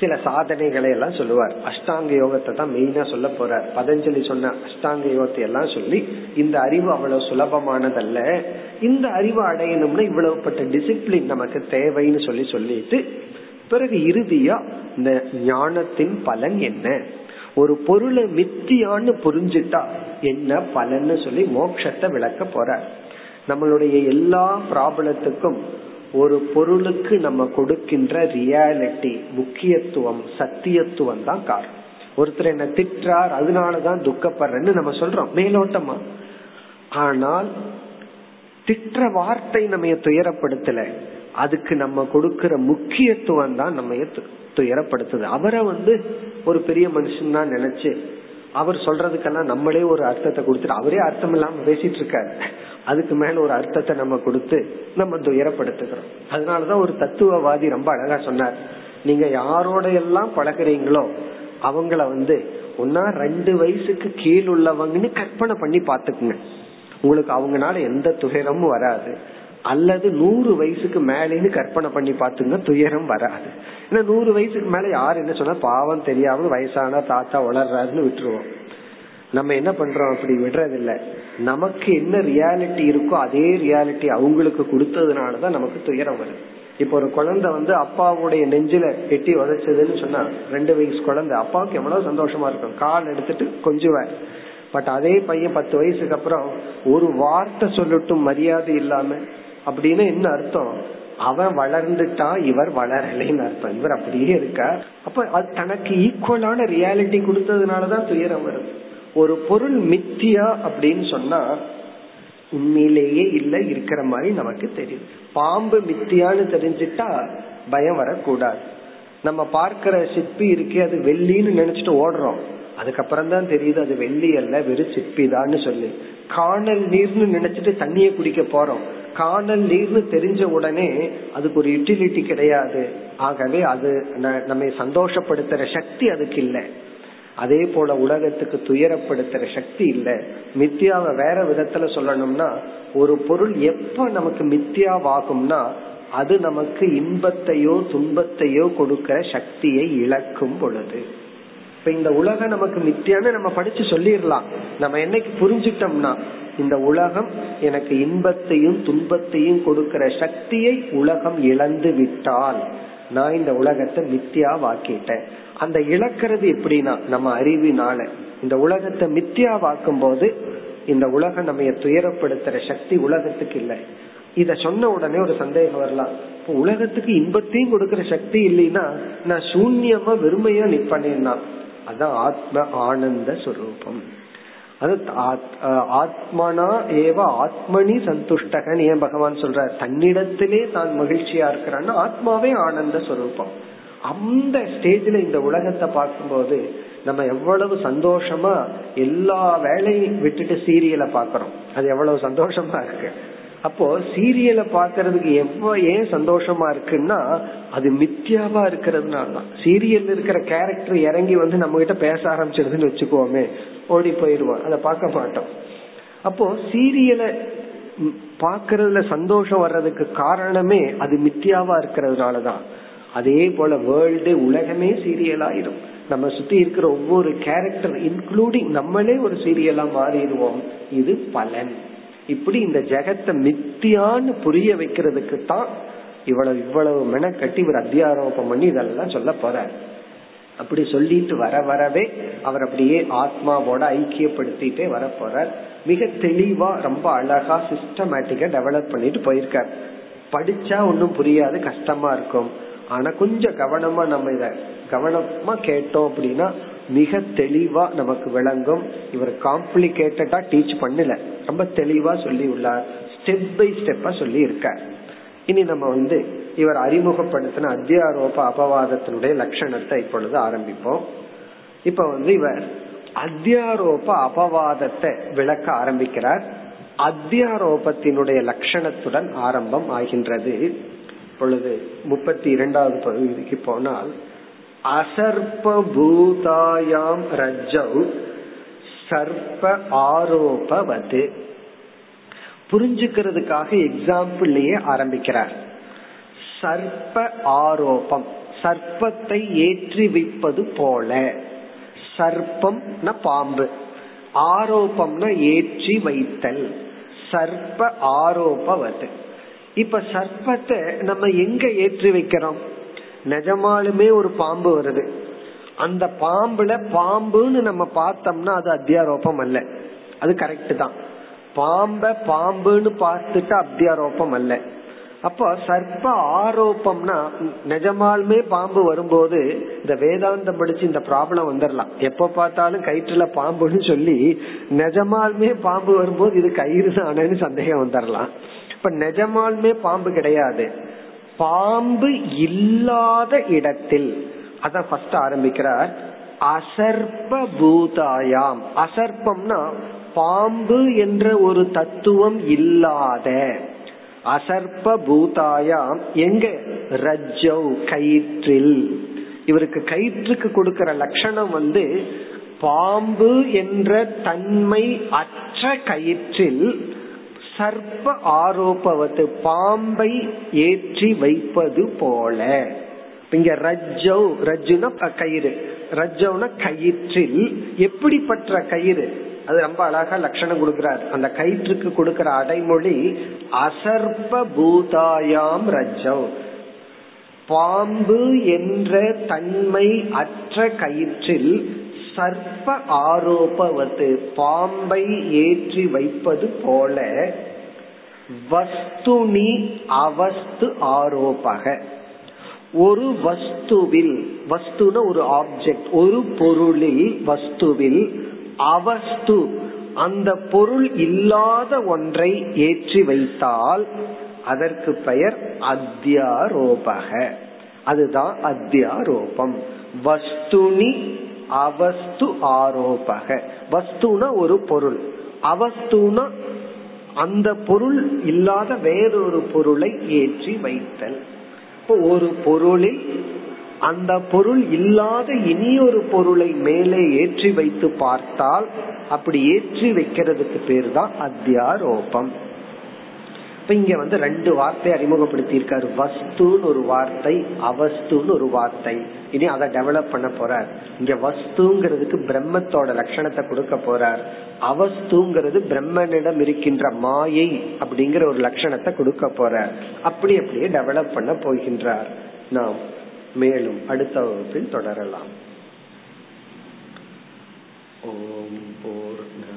சில சாதனைகளை எல்லாம் சொல்லுவார். அஷ்டாங்க யோகத்தை தான் மெயினா சொல்ல போறார். பதஞ்சலி சொன்ன அஷ்டாங்க யோகத்தை எல்லாம் சொல்லி இந்த அறிவு அவ்வளவு சுலபமானதல்ல. இந்த அறிவு அடையணும்னா இவ்வளவுப்பட்ட டிசிப்ளின் நமக்கு தேவைன்னு சொல்லி சொல்லிட்டு பிறகு இறுதியா இந்த ஞானத்தின் பலன் என்ன? ஒரு பொருளை மித்தியான்னு புரிஞ்சுட்டா என்ன பலன்னு சொல்லி மோட்சத்தை விளக்க போற நம்மளுடைய எல்லா ப்ராப்ளத்துக்கும் ஒரு பொருளுக்கு நம்ம கொடுக்கின்ற ரியாலிட்டி முக்கியத்துவம் சத்தியத்துவம் தான் காரணம். ஒருத்தர் என்ன திட்டார் அதனாலதான் துக்கப்படுறேன்னு நம்ம சொல்றோம் மேலோட்டமா. ஆனால் திட்ட வார்த்தை நம்ம துயரப்படுத்தல அதுக்கு நம்ம கொடுக்கிற முக்கியத்துவம் தான் நம்ம துயரப்படுத்துது. அவரை வந்து ஒரு பெரிய மனுஷன் தான் நினைச்சு அவர் சொல்றதுக்கெல்லாம் நம்மளே ஒரு அர்த்தத்தை கொடுத்துட்டு அவரே அர்த்தம் இல்லாம பேசிட்டு இருக்காரு. அதுக்கு மேல ஒரு அர்த்தத்தை நம்ம கொடுத்து நம்ம துயரப்படுத்துகிறோம். அதனாலதான் ஒரு தத்துவவாதி ரொம்ப அழகா சொன்னார். நீங்க யாரோட எல்லாம் பழகிறீங்களோ அவங்கள வந்து ஒன்னா ரெண்டு வயசுக்கு கீழ் உள்ளவங்கன்னு கற்பனை பண்ணி பாத்துக்குங்க உங்களுக்கு அவங்கனால எந்த துயரமும் வராது. அல்லது நூறு வயசுக்கு மேலேன்னு கற்பனை பண்ணி பாத்துங்க துயரம் வராது. ஏன்னா நூறு வயசுக்கு மேல யாரு என்ன சொன்னா பாவம் தெரியாம வயசான தாத்தா வளர்றாருன்னு விட்டுருவோம். நம்ம என்ன பண்றோம்? அப்படி விடுறது இல்ல நமக்கு என்ன ரியாலிட்டி இருக்கோ அதே ரியாலிட்டி அவங்களுக்கு கொடுத்ததுனாலதான் நமக்கு துயரம் வருது. இப்போ ஒரு குழந்தை வந்து அப்பாவுடைய நெஞ்சில எட்டி உதைச்சதுன்னு சொன்னா ரெண்டு வயசு குழந்தை அப்பாவுக்கு எவ்வளவு சந்தோஷமா இருக்கும். கால் எடுத்துட்டு கொஞ்சுவார். பட் அதே பையன் பத்து வயசுக்கு அப்புறம் ஒரு வார்த்தை சொல்லட்டும் மரியாதை இல்லாம அப்படின்னு என்ன அர்த்தம்? அவன் வளர்ந்துட்டான் இவர் வளரலைன்னு அர்த்தம். இவர் அப்படியே இருக்கா அப்ப அது தனக்கு ஈக்குவலான ரியாலிட்டி கொடுத்ததுனாலதான் துயரம் வருது. ஒரு பொருள் மித்தியா அப்படின்னு சொன்னா உண்மையிலேயே இல்ல இருக்கிற மாதிரி நமக்கு தெரியும். பாம்பு மித்தியான்னு தெரிஞ்சிட்டா பயம் வரக்கூடாது. நம்ம பார்க்கிற சிற்பி இருக்கே அது வெள்ளின்னு நினைச்சிட்டு ஓடுறோம். அதுக்கப்புறம் தான் தெரியுது அது வெள்ளி அல்ல வெறும் சிப்பி தான்னு சொல்லி. காணல் நீர்னு நினைச்சிட்டு தண்ணிய குடிக்க போறோம். காணல் நீர்னு தெரிஞ்ச உடனே அதுக்கு ஒரு யூட்டிலிட்டி கிடையாது. ஆகவே அது நம்மை சந்தோஷப்படுத்துற சக்தி அதுக்கு இல்லை. அதே போல உலகத்துக்கு துயரப்படுத்துற சக்தி இல்ல. மித்தியாவை வேற விதத்துல சொல்லணும்னா ஒரு பொருள் எப்ப நமக்கு மித்தியாவாகும்னா அது நமக்கு இன்பத்தையோ துன்பத்தையோ கொடுக்கிற சக்தியை இழக்கும் பொழுது. இப்ப இந்த உலகம் நமக்கு மித்தியான நம்ம படிச்சு சொல்லிடலாம். நம்ம என்னைக்கு புரிஞ்சுட்டோம்னா இந்த உலகம் எனக்கு இன்பத்தையும் துன்பத்தையும் கொடுக்கிற சக்தியை உலகம் இழந்து விட்டால் நான் இந்த உலகத்தை மித்தியா வாக்கிட்டேன். அந்த இழக்கிறது எப்படின்னா நம்ம அறிவினால. இந்த உலகத்தை மித்தியா வாக்கும் போது இந்த உலகம் நம்ம துயரப்படுத்துற சக்தி உலகத்துக்கு இல்லை. இத சொன்ன உடனே ஒரு சந்தேகம் வரலாம். இப்போ உலகத்துக்கு இன்பத்தையும் கொடுக்கற சக்தி இல்லைன்னா நான் சூன்யமா வெறுமையா நிப்பனேன்னா அதான் ஆத்ம ஆனந்த சுரூபம். அது ஆத்மனா ஏவ ஆத்மனி சந்துஷ்டகன் ஏன் பகவான் சொல்ற தன்னிடத்திலே தான் மகிழ்ச்சியா இருக்கிறான்னா ஆத்மாவே ஆனந்த சுரூபம். அந்த ஸ்டேஜ்ல இந்த உலகத்தை பார்க்கும்போது நம்ம எவ்வளவு சந்தோஷமா எல்லா வேலையும் விட்டுட்டு சீரியலை பாக்குறோம் அது எவ்வளவு சந்தோஷமா இருக்கு. அப்போ சீரியலை பாக்குறதுக்கு எவ்வளவு ஏன் சந்தோஷமா இருக்குன்னா அது மித்தியாவா இருக்கிறதுனால தான். சீரியல் இருக்கிற கேரக்டர் இறங்கி வந்து நம்ம கிட்ட பேச ஆரம்பிச்சிருதுன்னு வச்சுக்கோமே ஓடி போயிருவோம் அதை பார்க்க மாட்டோம். அப்போ சீரியலை பாக்குறதுல சந்தோஷம் வர்றதுக்கு காரணமே அது மித்தியாவா இருக்கிறதுனாலதான் அதே போல வேர்ல்டு உலகமே சீரியலாயிரும். நம்ம சுத்தி இருக்கிற ஒவ்வொரு கேரக்டர் இன்க்ளூடிங் நம்மளே ஒரு சீரியலா மாறிடுவோம். இது பலன். இப்படி இந்த ஜெகத்தை மித்தியான்னு புரிய வைக்கிறதுக்கு தான் இவ்வளவு இவ்வளவு மெனக்கட்டி ஒரு அத்தியாரோபம் பண்ணி இதெல்லாம் சொல்ல போறார். அப்படி சொல்லிட்டு வர வரவே அவர் அப்படியே ஆத்மாவோட ஐக்கியப்படுத்திட்டே வர போறார். மிக தெளிவா ரொம்ப அழகா சிஸ்டமேட்டிக்கா டெவலப் பண்ணிட்டு போயிருக்கார். படிச்சா ஒன்னும் புரியாது கஷ்டமா இருக்கும். ஆனா கொஞ்சம் கவனமா நம்ம இத கவனமா கேட்டோம் அப்படின்னா மிக தெளிவா நமக்கு விளங்கும். இவர் காம்ப்ளிகேட்டடா டீச் பண்ணல. ரொம்ப தெளிவா சொல்லி உள்ளார். ஸ்டெப் பை ஸ்டெப்பா சொல்லி இருக்கார். இனி நம்ம வந்து இவர் அறிமுகப்படுத்தின அத்தியாரோப அபவாதத்தினுடைய லட்சணத்தை இப்பொழுது ஆரம்பிப்போம். இப்ப வந்து இவர் அத்தியாரோப அபவாதத்தை விளக்க ஆரம்பிக்கிறார். அத்தியாரோபத்தினுடைய லட்சணத்துடன் ஆரம்பம் ஆகின்றது. இப்பொழுது முப்பத்தி இரண்டாவது பகுதிக்கு போனால் அசர்ப்ப பூதாயாம் ரஜௌ சர்ப்ப ஆரோபவது. புரிஞ்சுக்கிறதுக்காக எக்ஸாம்பிள்லயே ஆரம்பிக்கிறார். சர்ப்ப ஆரோபம் சர்ப்பத்தை ஏற்றி வைப்பது போல சர்ப்பம் பாம்பு ஆரோபம்னா ஏற்றி வைத்தல் சர்ப்ப ஆரோபவது. இப்ப சர்ப்பத்தை நம்ம எங்க ஏற்றி வைக்கிறோம்? நிஜமாலுமே ஒரு பாம்பு வருது. அந்த பாம்புல பாம்புன்னு நம்ம பார்த்தோம்னா அது அத்தியாரோபம் அல்ல. அது கரெக்ட் தான். பாம்ப பாம்புன்னு பார்த்துட்டு அத்தியாரோபம் அல்ல. அப்போ சர்ப்ப ஆரோப்பம்னா நிஜமாலுமே பாம்பு வரும்போது இந்த வேதாந்தம் படிச்சு இந்த ப்ராப்ளம் வந்துடலாம் எப்ப பார்த்தாலும் கயிற்றுல பாம்புன்னு சொல்லி நிஜமாலுமே பாம்பு வரும்போது இது கயிறு தானேன்னு சந்தேகம் வந்துடலாம் இப்ப நிஜமாலுமே பாம்பு கிடையாது. பாம்பு இல்லாத இடத்தில் அதான் ஃபர்ஸ்ட் ஆரம்பிக்கிறார் அசர்ப்ப பூதாயாம் அசர்ப்பம்னா பாம்பு என்ற ஒரு தத்துவம் இல்லாத. அசர்ப்ப பூதாயாம் எங்க? ரஜ்ஜவ் கயிற்றில். இவருக்கு கயிற்றுக்கு கொடுக்கிற லட்சணம் வந்து பாம்பு என்ற தன்மை அற்ற கயிற்றில் சர்ப்ப ஆரோப்பவத்து பாம்பை ஏற்றி வைப்பது போல. இங்க ரஜ்ஜவ் ரஜ்ஜுனா கயிறு. ரஜ்ஜவ்னா கயிற்றில் எப்படிப்பட்ட கயிறு? அது ரொம்ப அழகா லட்சணம் கொடுக்கிறார். அந்த கயிற்றுக்கு கொடுக்கிற அடைமொழி அசர்ப்ப பூதாயாம் ரஜ்ஜவ் பாம்பு என்ற தன்மை அற்ற கயிற்றில் சர்ப்ப ஆரோபவது பாம்பை ஏற்றி வைப்பது போல வஸ்துனி அவஸ்து ஆரோபக. ஒரு வஸ்துவில் வஸ்துன ஒரு ஆப்ஜெக்ட் ஒரு பொருளில் வஸ்துவில் அவஸ்து அந்த பொருள் இல்லாத ஒன்றை ஏற்றி வைத்தால் அதற்கு பெயர் அத்தியாரோபக. அதுதான் அத்தியாரோபம். வஸ்துனி அவஸ்து ஆரோபக. வஸ்துனா ஒரு பொருள். அவஸ்துனா அந்த பொருள் இல்லாத வேறொரு பொருளை ஏற்றி வைத்தல். இப்போ ஒரு பொருளில் அந்த பொருள் இல்லாத இனியொரு பொருளை மேலே ஏற்றி வைத்து பார்த்தால் அப்படி ஏற்றி வைக்கிறதுக்கு பேர் தான் அத்தியாரோபம். இப்ப இங்க வந்து ரெண்டு வார்த்தை அறிமுகப்படுத்தி இருக்காரு வஸ்துன்னு ஒரு வார்த்தை அவஸ்துன்னு ஒரு வார்த்தை. இனி அதை டெவலப் பண்ண போறார். இங்க வஸ்துங்கிறதுக்கு பிரம்மத்தோட லட்சணத்தை கொடுக்க போறார். அவஸ்துங்கிறது பிரம்மனிடம் இருக்கின்ற மாயை அப்படிங்கிற ஒரு லட்சணத்தை கொடுக்க போறார். அப்படி அப்படியே டெவலப் பண்ண போகின்றார். நாம் மேலும் அடுத்த வகுப்பில் தொடரலாம். ஓம் போர் போர்